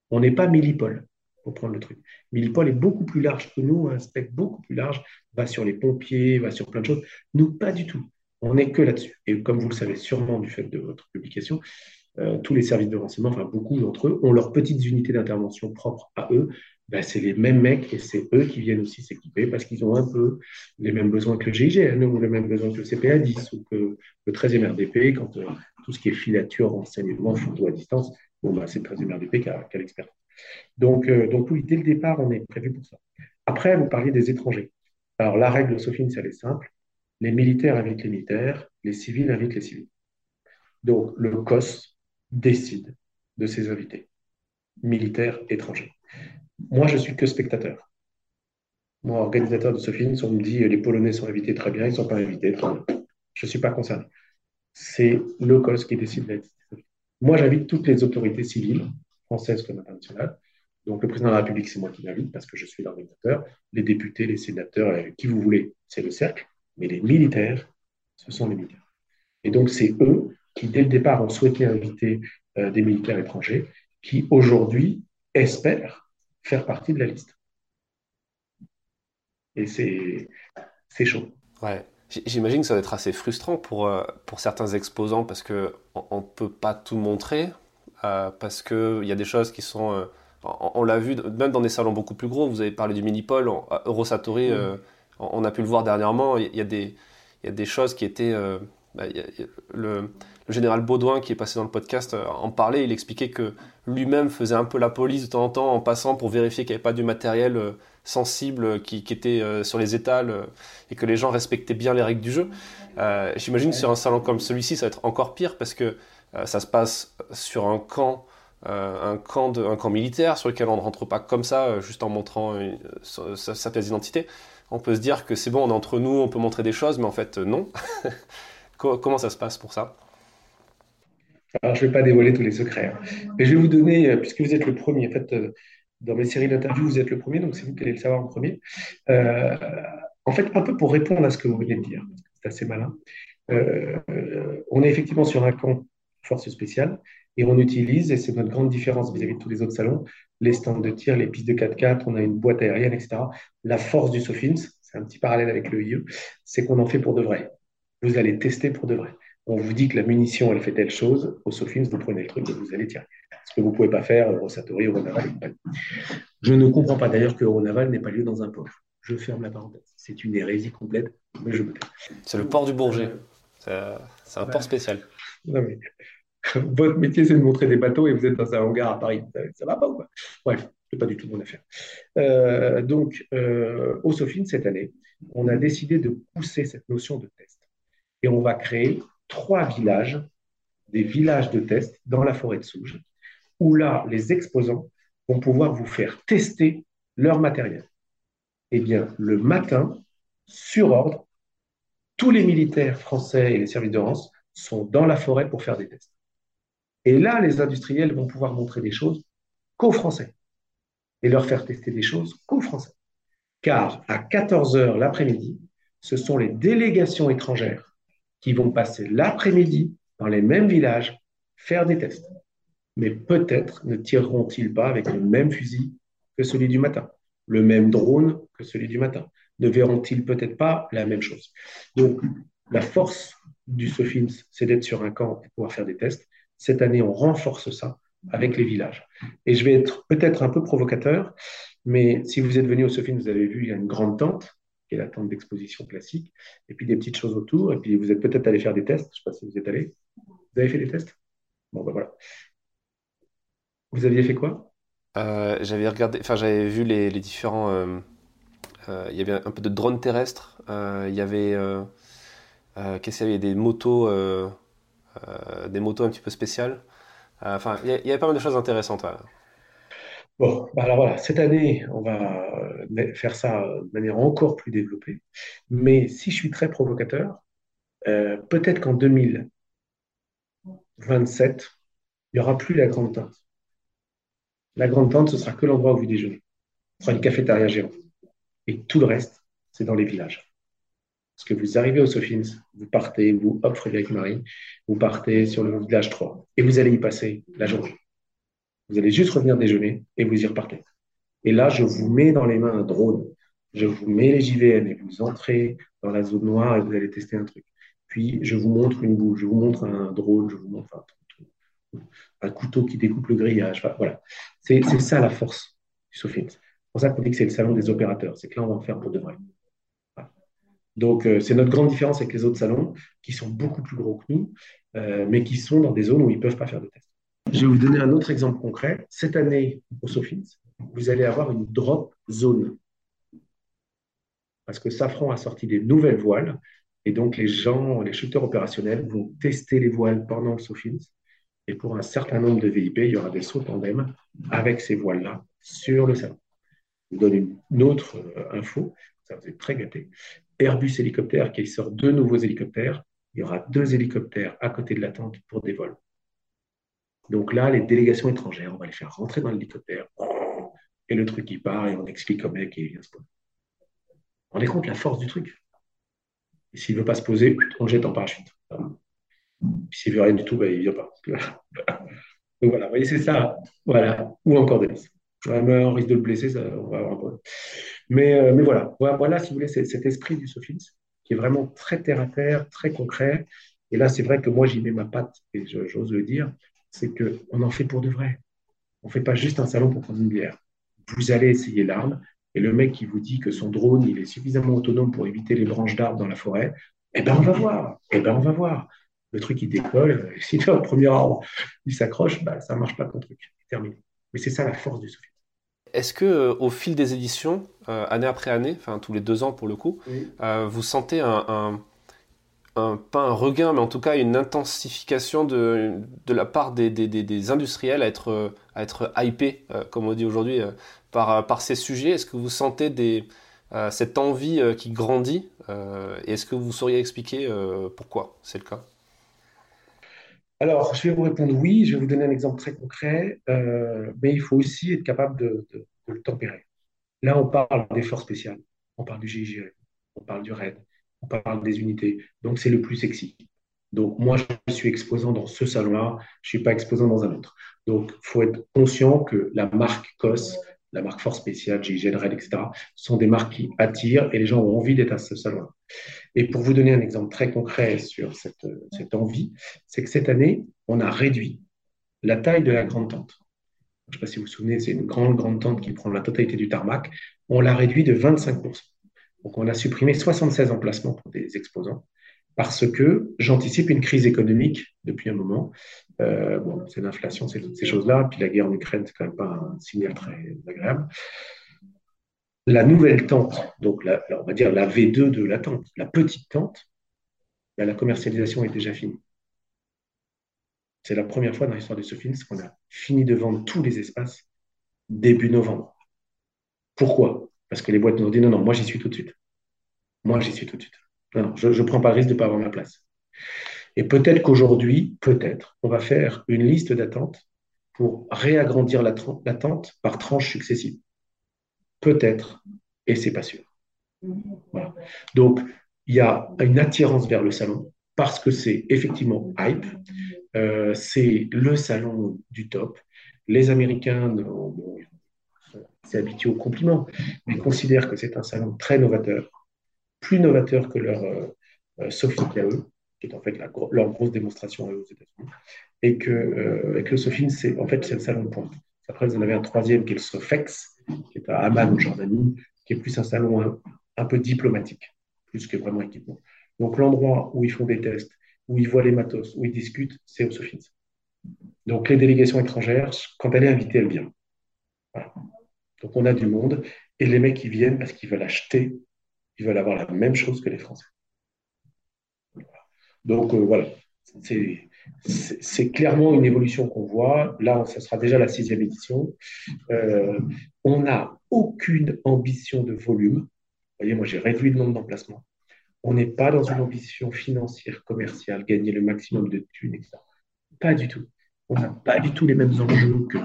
On n'est pas millipole, pour prendre le truc. Millipole est beaucoup plus large que nous, un spectre beaucoup plus large, va sur les pompiers, va sur plein de choses. Nous, pas du tout. On n'est que là-dessus. Et comme vous le savez sûrement du fait de votre publication, euh, tous les services de renseignement, enfin beaucoup d'entre eux, ont leurs petites unités d'intervention propres à eux. Ben, c'est les mêmes mecs et c'est eux qui viennent aussi s'équiper parce qu'ils ont un peu les mêmes besoins que le GIGN ou les mêmes besoins que le CPA 10 ou que le 13e RDP quand euh, tout ce qui est filature, renseignement, photo à distance, bon, ben, c'est le 13e RDP qui a, qui l'expert. Donc, euh, donc oui, dès le départ, on est prévu pour ça. Après, vous parliez des étrangers. Alors, la règle Sophie, elle est simple. Les militaires invitent les militaires, les civils invitent les civils. Donc, le COS, décide de ses invités, militaires, étrangers. Moi, je suis que spectateur. Moi, organisateur de ce film, on me dit les Polonais sont invités très bien, ils ne sont pas invités. Je ne suis pas concerné. C'est le COS qui décide Moi, j'invite toutes les autorités civiles, françaises comme internationales. Donc, le président de la République, c'est moi qui l'invite parce que je suis l'organisateur. Les députés, les sénateurs, euh, qui vous voulez, c'est le cercle. Mais les militaires, ce sont les militaires. Et donc, c'est eux qui, dès le départ, ont souhaité inviter euh, des militaires étrangers, qui aujourd'hui espèrent faire partie de la liste. Et c'est chaud. Ouais. J'imagine que ça va être assez frustrant pour, euh, pour certains exposants parce qu'on ne peut pas tout montrer, euh, parce qu'il y a des choses qui sont... on, l'a vu, même dans des salons beaucoup plus gros, vous avez parlé du Minipol, Eurosatori, mmh. on, a pu le voir dernièrement, il y, a des, il y a des choses qui étaient... Bah, le, le général Baudouin qui est passé dans le podcast euh, en parlait. Il expliquait que lui-même faisait un peu la police de temps en temps en passant pour vérifier qu'il n'y avait pas du matériel euh, sensible euh, qui, était sur les étals et que les gens respectaient bien les règles du jeu. J'imagine que sur un salon comme celui-ci, ça va être encore pire parce que ça se passe sur un camp. un, camp de, un camp militaire sur lequel on ne rentre pas comme ça, juste en montrant sa, sa, pièce d'identité. On peut se dire que c'est bon, on est entre nous, on peut montrer des choses, mais en fait, non. Comment ça se passe pour ça? Alors, je ne vais pas dévoiler tous les secrets. Hein. Mais je vais vous donner, euh, puisque vous êtes le premier, en fait, euh, dans mes séries d'interviews, vous êtes le premier, donc c'est vous qui allez le savoir en premier. Euh, en fait, un peu pour répondre à ce que vous venez de dire, c'est assez malin. on est effectivement sur un camp force spéciale et on utilise, et c'est notre grande différence vis-à-vis de tous les autres salons, les stands de tir, les pistes de 4x4, on a une boîte aérienne, etc. La force du Sofins, c'est un petit parallèle avec le IE, c'est qu'on en fait pour de vrai. Vous allez tester pour de vrai on vous dit que la munition, elle fait telle chose, au Sofins, vous prenez le truc et vous allez tirer. Ce que vous ne pouvez pas faire, Rosatori, Euronaval Je ne comprends pas d'ailleurs que Euronaval n'ait pas lieu dans un port. Je ferme la parenthèse. C'est une hérésie complète, mais je me C'est le port du Bourget. C'est un port spécial. Votre métier, c'est de montrer des bateaux et vous êtes dans un hangar à Paris. Ça va pas ou quoi? Bref, n'est pas du tout mon affaire. Euh, donc, euh, au Sofin, cette année, on a décidé de pousser cette notion de test et on va créer trois villages, des villages de test dans la forêt de Souges, où là, les exposants vont pouvoir vous faire tester leur matériel. Eh bien, le matin, sur ordre, tous les militaires français et les services de rance sont dans la forêt pour faire des tests. Et là, les industriels vont pouvoir montrer des choses qu'aux Français et leur faire tester des choses qu'aux Français. Car à 14 h l'après-midi, ce sont les délégations étrangères qui vont passer l'après-midi dans les mêmes villages faire des tests. Mais peut-être ne tireront-ils pas avec le même fusil que celui du matin, le même drone que celui du matin. Ne verront-ils peut-être pas la même chose? Donc, la force du SOFIMS, c'est d'être sur un camp et pouvoir faire des tests. Cette année, on renforce ça avec les villages. Et je vais être peut-être un peu provocateur, mais si vous êtes venu au SOFIMS, vous avez vu, il y a une grande tente qui est la tente d'exposition classique, et puis des petites choses autour, et puis vous êtes peut-être allé faire des tests, je ne sais pas si vous êtes allé. Vous avez fait des tests? Bon, ben voilà. Vous aviez fait quoi? Euh, J'avais regardé, enfin j'avais vu les, différents... Euh, euh, il y avait un peu de drone terrestre, il y avait... Qu'est-ce qu'il y avait? Des motos, des motos un petit peu spéciales. Enfin, il y, avait pas mal de choses intéressantes. Bon, bah alors voilà, cette année, on va euh, faire ça de manière encore plus développée. Mais si je suis très provocateur, euh, peut-être qu'en 2000, 27, il n'y aura plus la grande tente. La grande tente, ce sera que l'endroit où vous déjeunez. Ce sera une cafétéria géante. Et tout le reste, c'est dans les villages. Parce que vous arrivez au Sofins, vous partez, vous, hop, Frédéric Marie, vous partez sur le village 3 et vous allez y passer la journée. Vous allez juste revenir déjeuner et vous y repartez. Et là, je vous mets dans les mains un drone. Je vous mets les JVM et vous entrez dans la zone noire et vous allez tester un truc. Puis, je vous montre une boule, je vous montre un drone, je vous montre un, couteau qui découpe le grillage. voilà. C'est ça la force du Sofins. C'est pour ça qu'on dit que c'est le salon des opérateurs. C'est que là, on va en faire pour de vrai. Donc, euh, c'est notre grande différence avec les autres salons, qui sont beaucoup plus gros que nous, euh, mais qui sont dans des zones où ils ne peuvent pas faire de tests. Je vais vous donner un autre exemple concret. Cette année, au Sofins, vous allez avoir une drop zone. Parce que Safran a sorti des nouvelles voiles, et donc les gens, les shooters opérationnels vont tester les voiles pendant le Sofins. Et pour un certain nombre de VIP, il y aura des sauts tandem avec ces voiles-là sur le salon. Je vous donne une autre euh, info, ça vous est très gâté. Airbus hélicoptère qui sort deux nouveaux hélicoptères. Il y aura deux hélicoptères à côté de la tente pour des vols. Donc là, les délégations étrangères, on va les faire rentrer dans l'hélicoptère. Et le truc qui part et on explique au mec et il vient se poser. Vous rendez compte la force du truc? Et s'il ne veut pas se poser, on le jette en parachute. S'il ne veut rien du tout, ben, il ne vient pas. Donc voilà, vous voyez, c'est ça. Voilà. Ou encore des on risque de le blesser, on va avoir un problème. Mais, euh, voilà. voilà, si vous voulez, cet esprit du Sofins qui est vraiment très terre à terre, très concret. Et là, c'est vrai que moi, j'y mets ma patte, et j'ose le dire, c'est qu'on en fait pour de vrai. On ne fait pas juste un salon pour prendre une bière. Vous allez essayer l'arme, et le mec qui vous dit que son drone, il est suffisamment autonome pour éviter les branches d'arbres dans la forêt, eh ben on va voir. Eh ben on va voir. Le truc, il décolle. Si le premier arbre, il s'accroche, bah, ça ne marche pas ton truc. Terminé. Mais c'est ça la force du Sofins. Est-ce que euh, au fil des éditions, euh, année après année, enfin tous les deux ans pour le coup, euh, vous sentez un, pas un regain, mais en tout cas une intensification de, de la part des, des, des, industriels à être, à être hypés, comme on dit aujourd'hui, par, par ces sujets? Est-ce que vous sentez des, cette envie qui grandit Et est-ce que vous sauriez expliquer pourquoi c'est le cas? Alors, je vais vous répondre oui, je vais vous donner un exemple très concret, euh, mais il faut aussi être capable de, le tempérer. Là, on parle d'efforts spéciaux, on parle du GIGN, on parle du RAID, on parle des unités, donc c'est le plus sexy. Donc, moi, je suis exposant dans ce salon-là, je ne suis pas exposant dans un autre. Donc, il faut être conscient que la marque COS, la marque Force Spéciale, GIGN, RAID, etc., sont des marques qui attirent et les gens ont envie d'être à ce salon-là. Et pour vous donner un exemple très concret sur cette, cette envie, c'est que cette année, on a réduit la taille de la grande tente. Je ne sais pas si vous vous souvenez, c'est une grande, grande tente qui prend la totalité du tarmac. On l'a réduit de 25%. Donc, on a supprimé 76 emplacements pour des exposants parce que j'anticipe une crise économique depuis un moment. Euh, bon, c'est l'inflation, c'est ces choses-là. Puis la guerre en Ukraine, c'est quand même pas un signal très agréable. La nouvelle tente, donc on va dire la V2 de la tente, la petite tente, ben, la commercialisation est déjà finie. C'est la première fois dans l'histoire de ce film qu'on a fini de vendre tous les espaces début novembre. Pourquoi? Parce que les boîtes nous ont dit non, non, moi j'y suis tout de suite. Moi j'y suis tout de suite. Non, je ne prends pas le risque de ne pas avoir ma place. Et peut-être qu'aujourd'hui, peut-être, on va faire une liste d'attente pour réagrandir l'attente par tranches successives. Peut-être, et c'est pas sûr. Donc, il y a une attirance vers le salon parce que c'est effectivement hype, euh, c'est le salon du top. Les Américains s'est habitués aux compliments, mais considèrent que c'est un salon très novateur, plus novateur que leur euh, euh Sophie à eux, qui est en fait leur grosse démonstration aux États-Unis, et que euh, avec le Sophie, c'est en fait c'est le salon de pointe. Après, vous en avez un troisième qui est le Sofex, qui est à Amman en Jordanie, qui est plus un salon un, peu diplomatique, plus que vraiment équipement. Donc l'endroit où ils font des tests, où ils voient les matos, où ils discutent, c'est au Sophie. Donc les délégations étrangères, quand elle est invitée, elle vient. Donc on a du monde, et les mecs, ils viennent parce qu'ils veulent acheter ils veulent avoir la même chose que les Français. Donc euh, voilà, c'est clairement une évolution qu'on voit. Là, ce sera déjà la sixième édition. Euh, on n'a aucune ambition de volume. Vous voyez, moi, j'ai réduit le nombre d'emplacements. On n'est pas dans une ambition financière, commerciale, gagner le maximum de thunes, etc. Pas du tout. On n'a pas du tout les mêmes enjeux que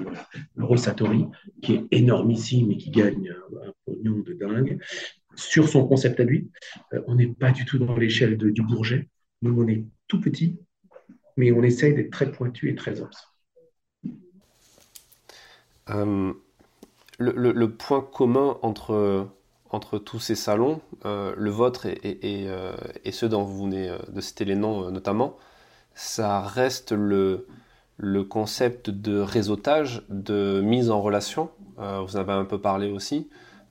Rosatori, qui est énormissime et qui gagne un pognon de dingue. Sur son concept à lui, euh, on n'est pas du tout dans l'échelle du Bourget. Nous, on est tout petit, mais on essaye d'être très pointu et très obs. Euh, le, point commun entre, entre tous ces salons, euh, le vôtre et, et, ceux dont vous venez de citer les noms notamment, ça reste le, le concept de réseautage, de mise en relation. Vous en avez un peu parlé aussi.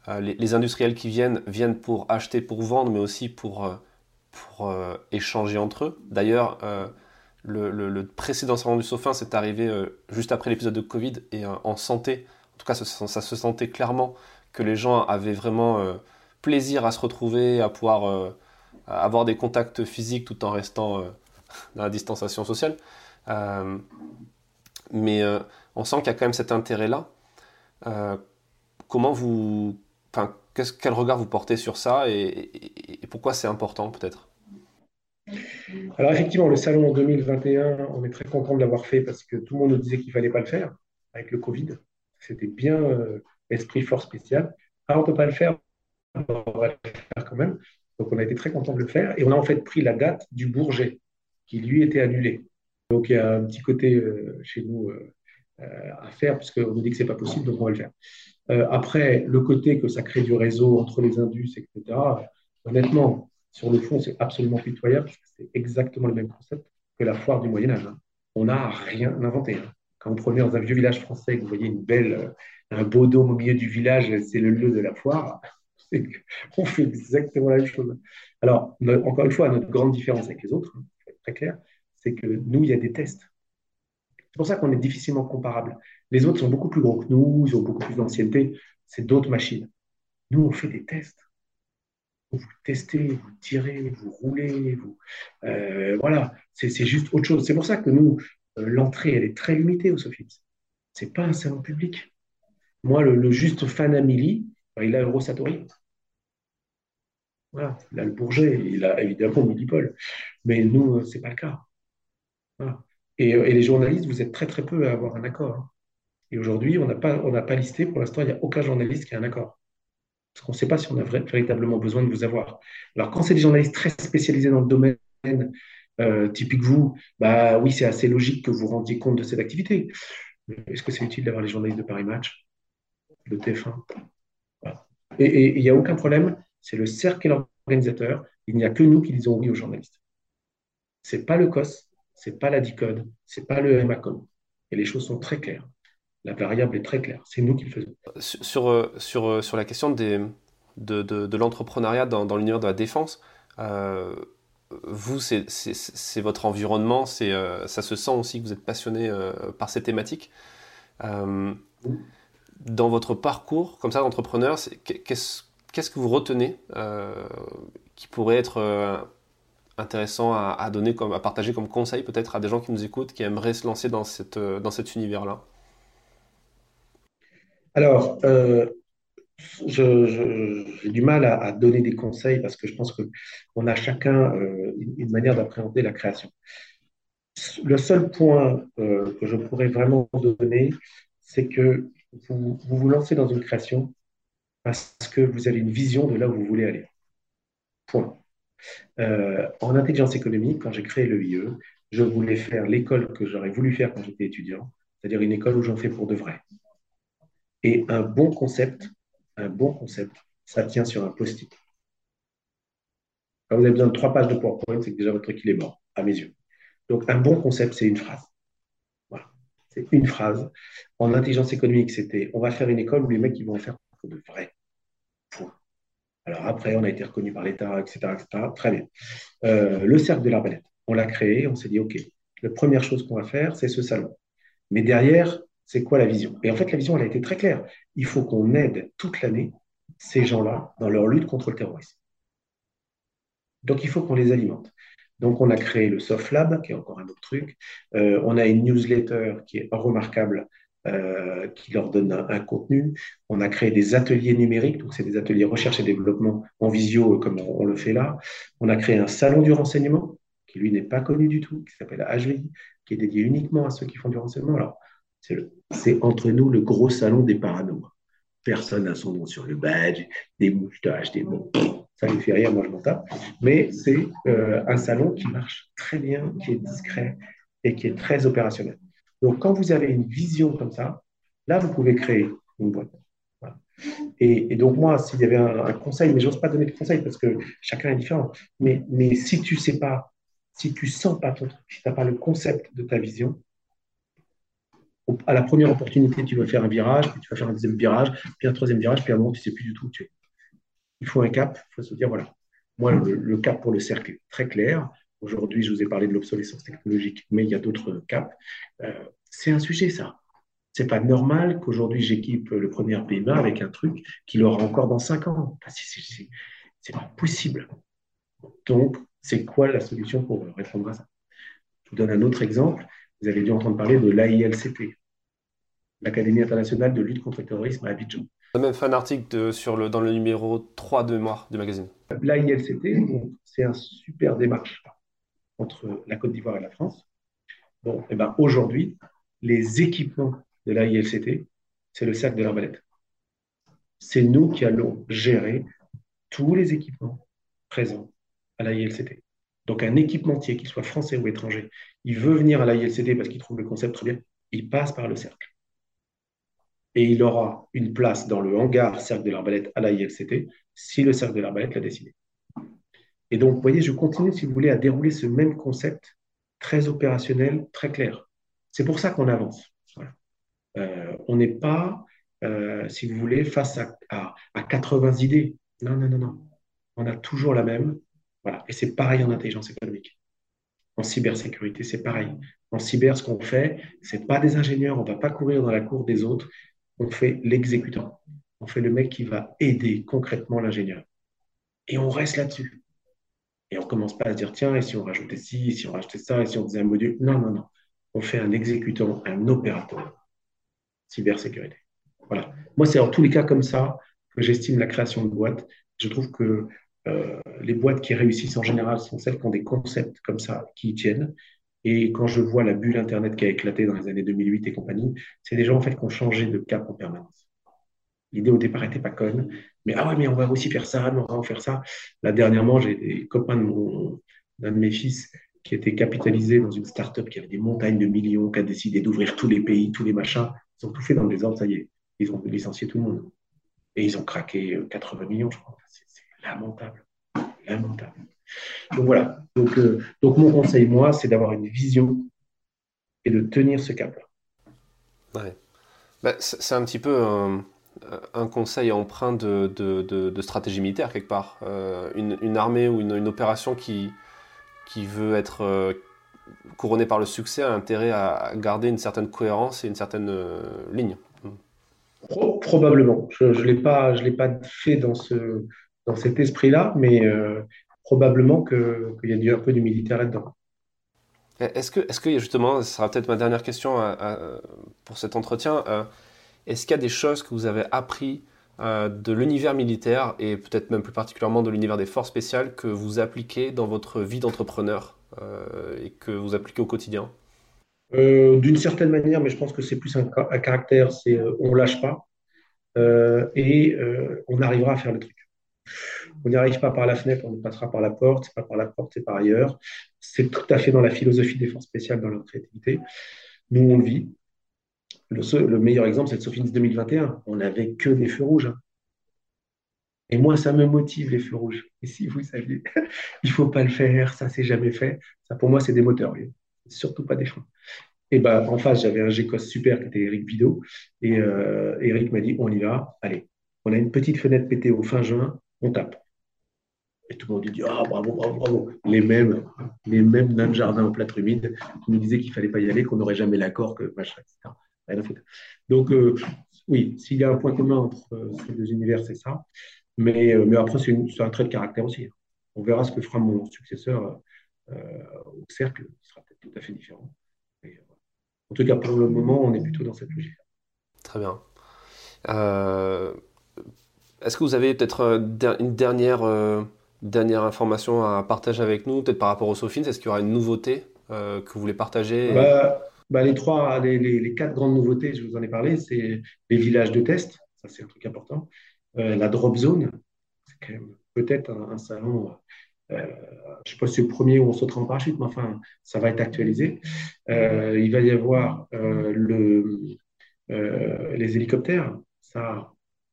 Euh, les, industriels qui viennent viennent pour acheter, pour vendre, mais aussi pour, euh, pour échanger entre eux. D'ailleurs, le, précédent salon du Sofin, c'est arrivé juste après l'épisode de Covid et en santé. En tout cas, ça, se sentait clairement que les gens avaient vraiment plaisir à se retrouver, à pouvoir avoir des contacts physiques tout en restant dans la distanciation sociale. Euh, mais euh, on sent qu'il y a quand même cet intérêt-là. Euh, comment vous, enfin, quel regard vous portez sur ça et, pourquoi c'est important peut-être? Alors effectivement, le salon en 2021, on est très content de l'avoir fait parce que tout le monde nous disait qu'il ne fallait pas le faire avec le Covid. C'était bien esprit fort spécial. Ah, on ne peut pas le faire, on va le faire quand même. Donc on a été très content de le faire et on a en fait pris la date du Bourget qui lui était annulé. Donc il y a un petit côté euh, chez nous euh, euh, à faire, puisqu'on nous dit que ce n'est pas possible, donc on va le faire. Après, le côté que ça crée du réseau entre les indus, etc., honnêtement, sur le fond, c'est absolument pitoyable, parce que c'est exactement le même concept que la foire du Moyen-Âge. Hein. On n'a rien inventé. Hein. Quand vous prenez dans un vieux village français, que vous voyez une belle, un beau dôme au milieu du village, c'est le lieu de la foire, on fait exactement la même chose. Alors, encore une fois, notre grande différence avec les autres, hein, très clair, c'est que nous, il y a des tests. C'est pour ça qu'on est difficilement comparable. Les autres sont beaucoup plus gros que nous, ils ont beaucoup plus d'ancienneté, c'est d'autres machines. Nous, on fait des tests. Vous testez, vous tirez, vous roulez, vous, euh, voilà, c'est juste autre chose. C'est pour ça que nous, euh, l'entrée, elle est très limitée au Sofits. C'est pas un salon public. Moi, le, juste fan Amélie, ben, il a Eurosatori. Voilà, il a le Bourget, il a évidemment Millipol. Mais nous, euh, ce n'est pas le cas. Et, les journalistes, vous êtes très très peu à avoir un accord. Hein. Et aujourd'hui, on n'a pas, listé, pour l'instant, il n'y a aucun journaliste qui a un accord. Parce qu'on ne sait pas si on a véritablement besoin de vous avoir. Alors, quand c'est des journalistes très spécialisés dans le domaine, euh, typique vous, bah oui, c'est assez logique que vous rendiez compte de cette activité. Est-ce que c'est utile d'avoir les journalistes de Paris Match, de TF1 Et il n'y a aucun problème, c'est le cercle et l'organisateur. Il n'y a que nous qui disons oui aux journalistes. Ce n'est pas le COS, c'est pas la DICODE, c'est pas le MACOM. Et les choses sont très claires. La variable est très claire. C'est nous qui le faisons. Sur, euh, sur, euh, sur la question des, de, de, de l'entrepreneuriat dans, dans l'univers de la défense, euh, vous, c'est votre environnement, c'est ça se sent aussi que vous êtes passionné par ces thématiques. dans votre parcours, comme ça, d'entrepreneur, qu'est-ce qu'est-ce que vous retenez qui pourrait être intéressant à, donner, comme, à partager comme conseil peut-être à des gens qui nous écoutent, qui aimeraient se lancer dans, cette, euh, dans cet univers-là? Alors, euh, j'ai du mal à, donner des conseils parce que je pense qu'on a chacun euh, une manière d'appréhender la création. Le seul point que je pourrais vraiment donner, c'est que vous, vous lancez dans une création parce que vous avez une vision de là où vous voulez aller. Point. Euh, en intelligence économique, quand j'ai créé le IE, je voulais faire l'école que j'aurais voulu faire quand j'étais étudiant, c'est-à-dire une école où j'en fais pour de vrai. Et un bon concept, un bon concept, ça tient sur un post-it. Quand vous avez besoin de trois pages de PowerPoint, c'est que déjà votre truc il est mort, à mes yeux. Donc un bon concept, c'est une phrase. Voilà. C'est une phrase. En intelligence économique, c'était on va faire une école où les mecs ils vont en faire de vrai. Point. Alors après, on a été reconnu par l'État, etc., Très bien. Euh, le cercle de l'arbalète, on l'a créé, on s'est dit, OK, la première chose qu'on va faire, c'est ce salon. Mais derrière, c'est quoi la vision? Et en fait, la vision, elle a été très claire. Il faut qu'on aide toute l'année ces gens-là dans leur lutte contre le terrorisme. Donc, il faut qu'on les alimente. Donc, on a créé le Soft Lab, qui est encore un autre truc. Euh, on a une newsletter qui est remarquable, euh, qui leur donne un, contenu. On a créé des ateliers numériques, donc c'est des ateliers recherche et développement en visio comme on, le fait là. On a créé un salon du renseignement qui lui n'est pas connu du tout, qui s'appelle HVI, qui est dédié uniquement à ceux qui font du renseignement. Alors, c'est entre nous le gros salon des parano. Personne n'a son nom sur le badge, des moustaches, des mots. Ça ne fait rien, moi je m'en tape. Mais c'est euh, un salon qui marche très bien, qui est discret et qui est très opérationnel. Donc, quand vous avez une vision comme ça, là, vous pouvez créer une boîte. Et, donc, moi, s'il y avait un, conseil, mais je n'ose pas donner de conseil parce que chacun est différent, mais, si tu sais pas, si tu sens pas ton truc, si tu n'as pas le concept de ta vision, à la première opportunité, tu vas faire un virage, puis tu vas faire un deuxième virage, puis un troisième virage, puis à un moment, tu ne sais plus du tout où tu es. Il faut un cap, il faut se dire, voilà, moi, le, cap pour le cercle est très clair. Aujourd'hui, je vous ai parlé de l'obsolescence technologique, mais il y a d'autres caps. Euh, c'est un sujet, ça. C'est pas normal qu'aujourd'hui j'équipe le premier PMA avec un truc qu'il aura encore dans cinq ans. C'est pas possible. Donc, c'est quoi la solution pour répondre à ça? Je vous donne un autre exemple. Vous avez dû entendre parler de l'AILCT, l'Académie internationale de lutte contre le terrorisme à Abidjan. On a même fait un article sur le, dans le numéro 3 de mémoire du magazine. L'AILCT, c'est un super démarche entre la Côte d'Ivoire et la France. Bon, et eh ben aujourd'hui, les équipements de l'AILCT, c'est le cercle de l'arbalète. C'est nous qui allons gérer tous les équipements présents à l'AILCT. Donc un équipementier, qu'il soit français ou étranger, il veut venir à l'AILCT parce qu'il trouve le concept très bien, il passe par le cercle. Et il aura une place dans le hangar cercle de l'arbalète à l'AILCT si le cercle de l'arbalète l'a décidé. Et donc, vous voyez, je continue, si vous voulez, à dérouler ce même concept très opérationnel, très clair. C'est pour ça qu'on avance. Euh, on n'est pas, euh, si vous voulez, face à, à, 80 idées. Non, non, non, non. On a toujours la même. Voilà. Et c'est pareil en intelligence économique. En cybersécurité, c'est pareil. En cyber, ce qu'on fait, c'est pas des ingénieurs, on va pas courir dans la cour des autres. On fait l'exécutant. On fait le mec qui va aider concrètement l'ingénieur. Et on reste là-dessus. Et on commence pas à dire, tiens, et si on rajoutait ci, et si on rajoutait ça, et si on faisait un module? Non, non, non. On fait un exécutant, un opérateur cybersécurité. Voilà. Moi, c'est en tous les cas comme ça que j'estime la création de boîtes. Je trouve que euh, les boîtes qui réussissent en général sont celles qui ont des concepts comme ça qui y tiennent. Et quand je vois la bulle Internet qui a éclaté dans les années 2008 et compagnie, c'est des gens en fait qui ont changé de cap en permanence. L'idée au départ n'était pas conne, mais ah ouais, mais on va aussi faire ça, on va en faire ça. Là, dernièrement, j'ai des copains d'un de, de mes fils qui était capitalisé dans une start-up qui avait des montagnes de millions, qui a décidé d'ouvrir tous les pays, tous les machins. Ils ont tout fait dans le désordre, ça y est. Ils ont licencié tout le monde. Et ils ont craqué 80 euh, millions, je crois. C'est lamentable. Lamentable. Donc voilà. Donc, euh, donc mon conseil, moi, c'est d'avoir une vision et de tenir ce cap-là. Ouais. Bah, c'est un petit peu un, conseil empreint de, de, stratégie militaire, quelque part. Euh, une, armée ou une, opération qui, qui veut être couronné par le succès, a intérêt à garder une certaine cohérence et une certaine euh, ligne. Probablement. Je ne l'ai pas, pas fait dans, ce, dans cet esprit-là, mais euh, probablement qu'il y a un peu du militaire là-dedans. Est-ce que, est que, justement, ce sera peut-être ma dernière question pour cet entretien, euh, est-ce qu'il y a des choses que vous avez appris de l'univers militaire et peut-être même plus particulièrement de l'univers des forces spéciales que vous appliquez dans votre vie d'entrepreneur euh, et que vous appliquez au quotidien? Euh, D'une certaine manière, mais je pense que c'est plus un, caractère, c'est euh, on lâche pas et on arrivera à faire le truc. On n'y arrive pas par la fenêtre, on passera par la porte, c'est pas par la porte, c'est par ailleurs. C'est tout à fait dans la philosophie des forces spéciales, dans leur créativité. Nous, on le vit. Le, meilleur exemple, c'est le Sofins 2021. On n'avait que des feux rouges. Hein. Et moi, ça me motive les feux rouges. Et si vous saviez, il faut pas le faire, ça c'est jamais fait. Ça pour moi, c'est des moteurs, surtout pas des freins. Et ben en face, j'avais un GECOS super qui était Eric Bidot. Et euh, Eric m'a dit on y va, allez, on a une petite fenêtre pétée au fin juin, on tape. Et tout le monde dit ah bravo, bravo, bravo. Les mêmes, les mêmes d'un jardin en plâtre humide qui nous disaient qu'il fallait pas y aller, qu'on n'aurait jamais l'accord, que machin, etc. Donc, euh, oui, s'il y a un point commun entre euh, ces deux univers, c'est ça. Mais, euh, mais après, c'est un trait de caractère aussi. On verra ce que fera mon successeur au cercle. Ce sera peut-être tout à fait différent. En tout cas, pour le moment, on est plutôt dans cette logique. Très bien. Est-ce que vous avez peut-être une dernière, dernière information à partager avec nous, peut-être par rapport au Sofins Est-ce qu'il y aura une nouveauté que vous voulez partager? Bah, bah, les, trois, les, quatre grandes nouveautés, je vous en ai parlé, c'est les villages de test, ça c'est un truc important, la drop zone, c'est quand même peut-être un, salon je ne sais pas si c'est le premier où on sautera en parachute, mais enfin, ça va être actualisé. il va y avoir le, les hélicoptères. Ça,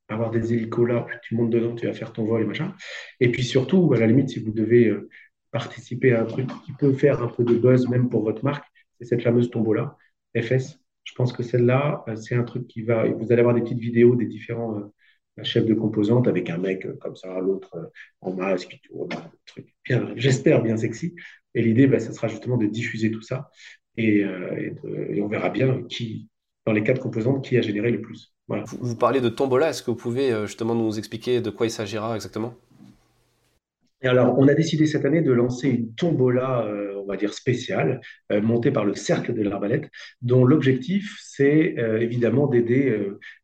avoir des hélicos là, tu montes dedans, tu vas faire ton vol et machin. Et puis surtout, à la limite, si vous devez euh, participer à un truc qui peut faire un peu de buzz même pour votre marque, c'est cette fameuse tombola, FS. Je pense que celle-là, euh, c'est un truc qui va. Vous allez avoir des petites vidéos des différents euh, chefs de composantes avec un mec comme ça, l'autre en masque, tout, truc bien, j'espère bien sexy. Et l'idée, bah, ce sera justement de diffuser tout ça et on verra bien qui, dans les quatre composantes, qui a généré le plus. Vous, parlez de Tombola, est-ce que vous pouvez euh, justement nous expliquer de quoi il s'agira exactement? Et alors, on a décidé cette année de lancer une tombola, euh, on va dire spéciale, euh, montée par le Cercle de l'Arbalète, dont l'objectif, c'est évidemment d'aider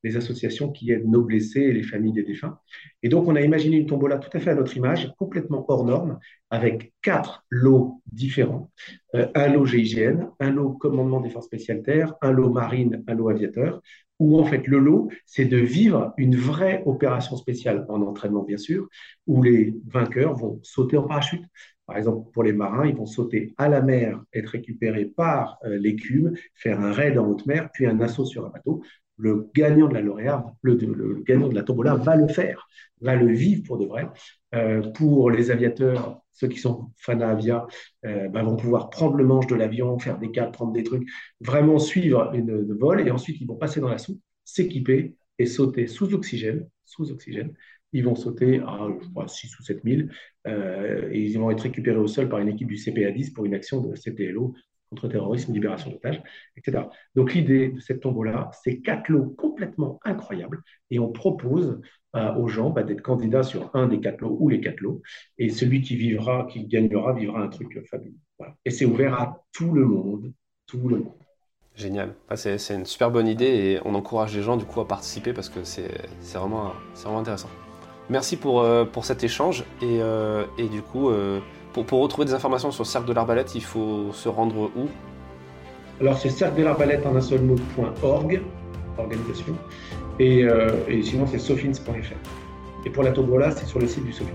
les associations qui aident nos blessés et les familles des défunts. Et donc, on a imaginé une tombola tout à fait à notre image, complètement hors norme, avec quatre lots différents. un lot GIGN, un lot commandement des forces spéciales terres, un lot marine, un lot aviateur, où en fait le lot, c'est de vivre une vraie opération spéciale en entraînement, bien sûr, où les vainqueurs vont sauter en parachute. Par exemple, pour les marins, ils vont sauter à la mer, être récupérés par euh, l'écume, faire un raid en haute mer, puis un assaut sur un bateau. Le gagnant de la lauréat, le, gagnant de la tombola va le faire, va le vivre pour de vrai. Euh, pour les aviateurs, ceux qui sont fans d'avia euh, ben, vont pouvoir prendre le manche de l'avion, faire des câbles, prendre des trucs, vraiment suivre une, vol, et ensuite ils vont passer dans la soupe, s'équiper et sauter sous oxygène, sous oxygène. Ils vont sauter à crois, 6 ou 7 000 euh, et ils vont être récupérés au sol par une équipe du CPA 10 pour une action de CTLO contre-terrorisme, libération d'otages, etc. Donc l'idée de cette tombola, c'est quatre lots complètement incroyables et on propose euh, aux gens bah, d'être candidats sur un des quatre lots ou les quatre lots et celui qui vivra, qui gagnera, vivra un truc fabuleux. Et c'est ouvert à tout le monde, tout le monde. Génial. c'est, une super bonne idée et on encourage les gens du coup à participer parce que c'est, vraiment, vraiment intéressant. Merci pour, euh, pour cet échange et, euh, et du coup, pour, retrouver des informations sur le Cercle de l'Arbalète, il faut se rendre où? Alors, c'est cercle de l'Arbalète en un seul mot.org, organisation. Et, euh, et sinon, c'est sofins.fr. Et pour la tombola, c'est sur le site du Sofins.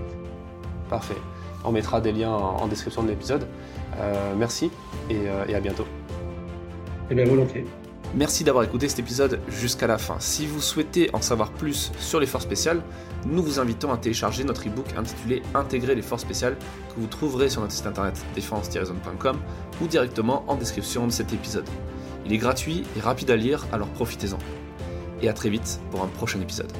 Parfait. On mettra des liens en, description de l'épisode. Euh, merci et, euh, et à bientôt. Eh bien, volontiers. Merci d'avoir écouté cet épisode jusqu'à la fin. Si vous souhaitez en savoir plus sur les forces spéciales, nous vous invitons à télécharger notre e-book intitulé Intégrer les forces spéciales que vous trouverez sur notre site internet défense-zone.com ou directement en description de cet épisode. Il est gratuit et rapide à lire, alors profitez-en. Et à très vite pour un prochain épisode.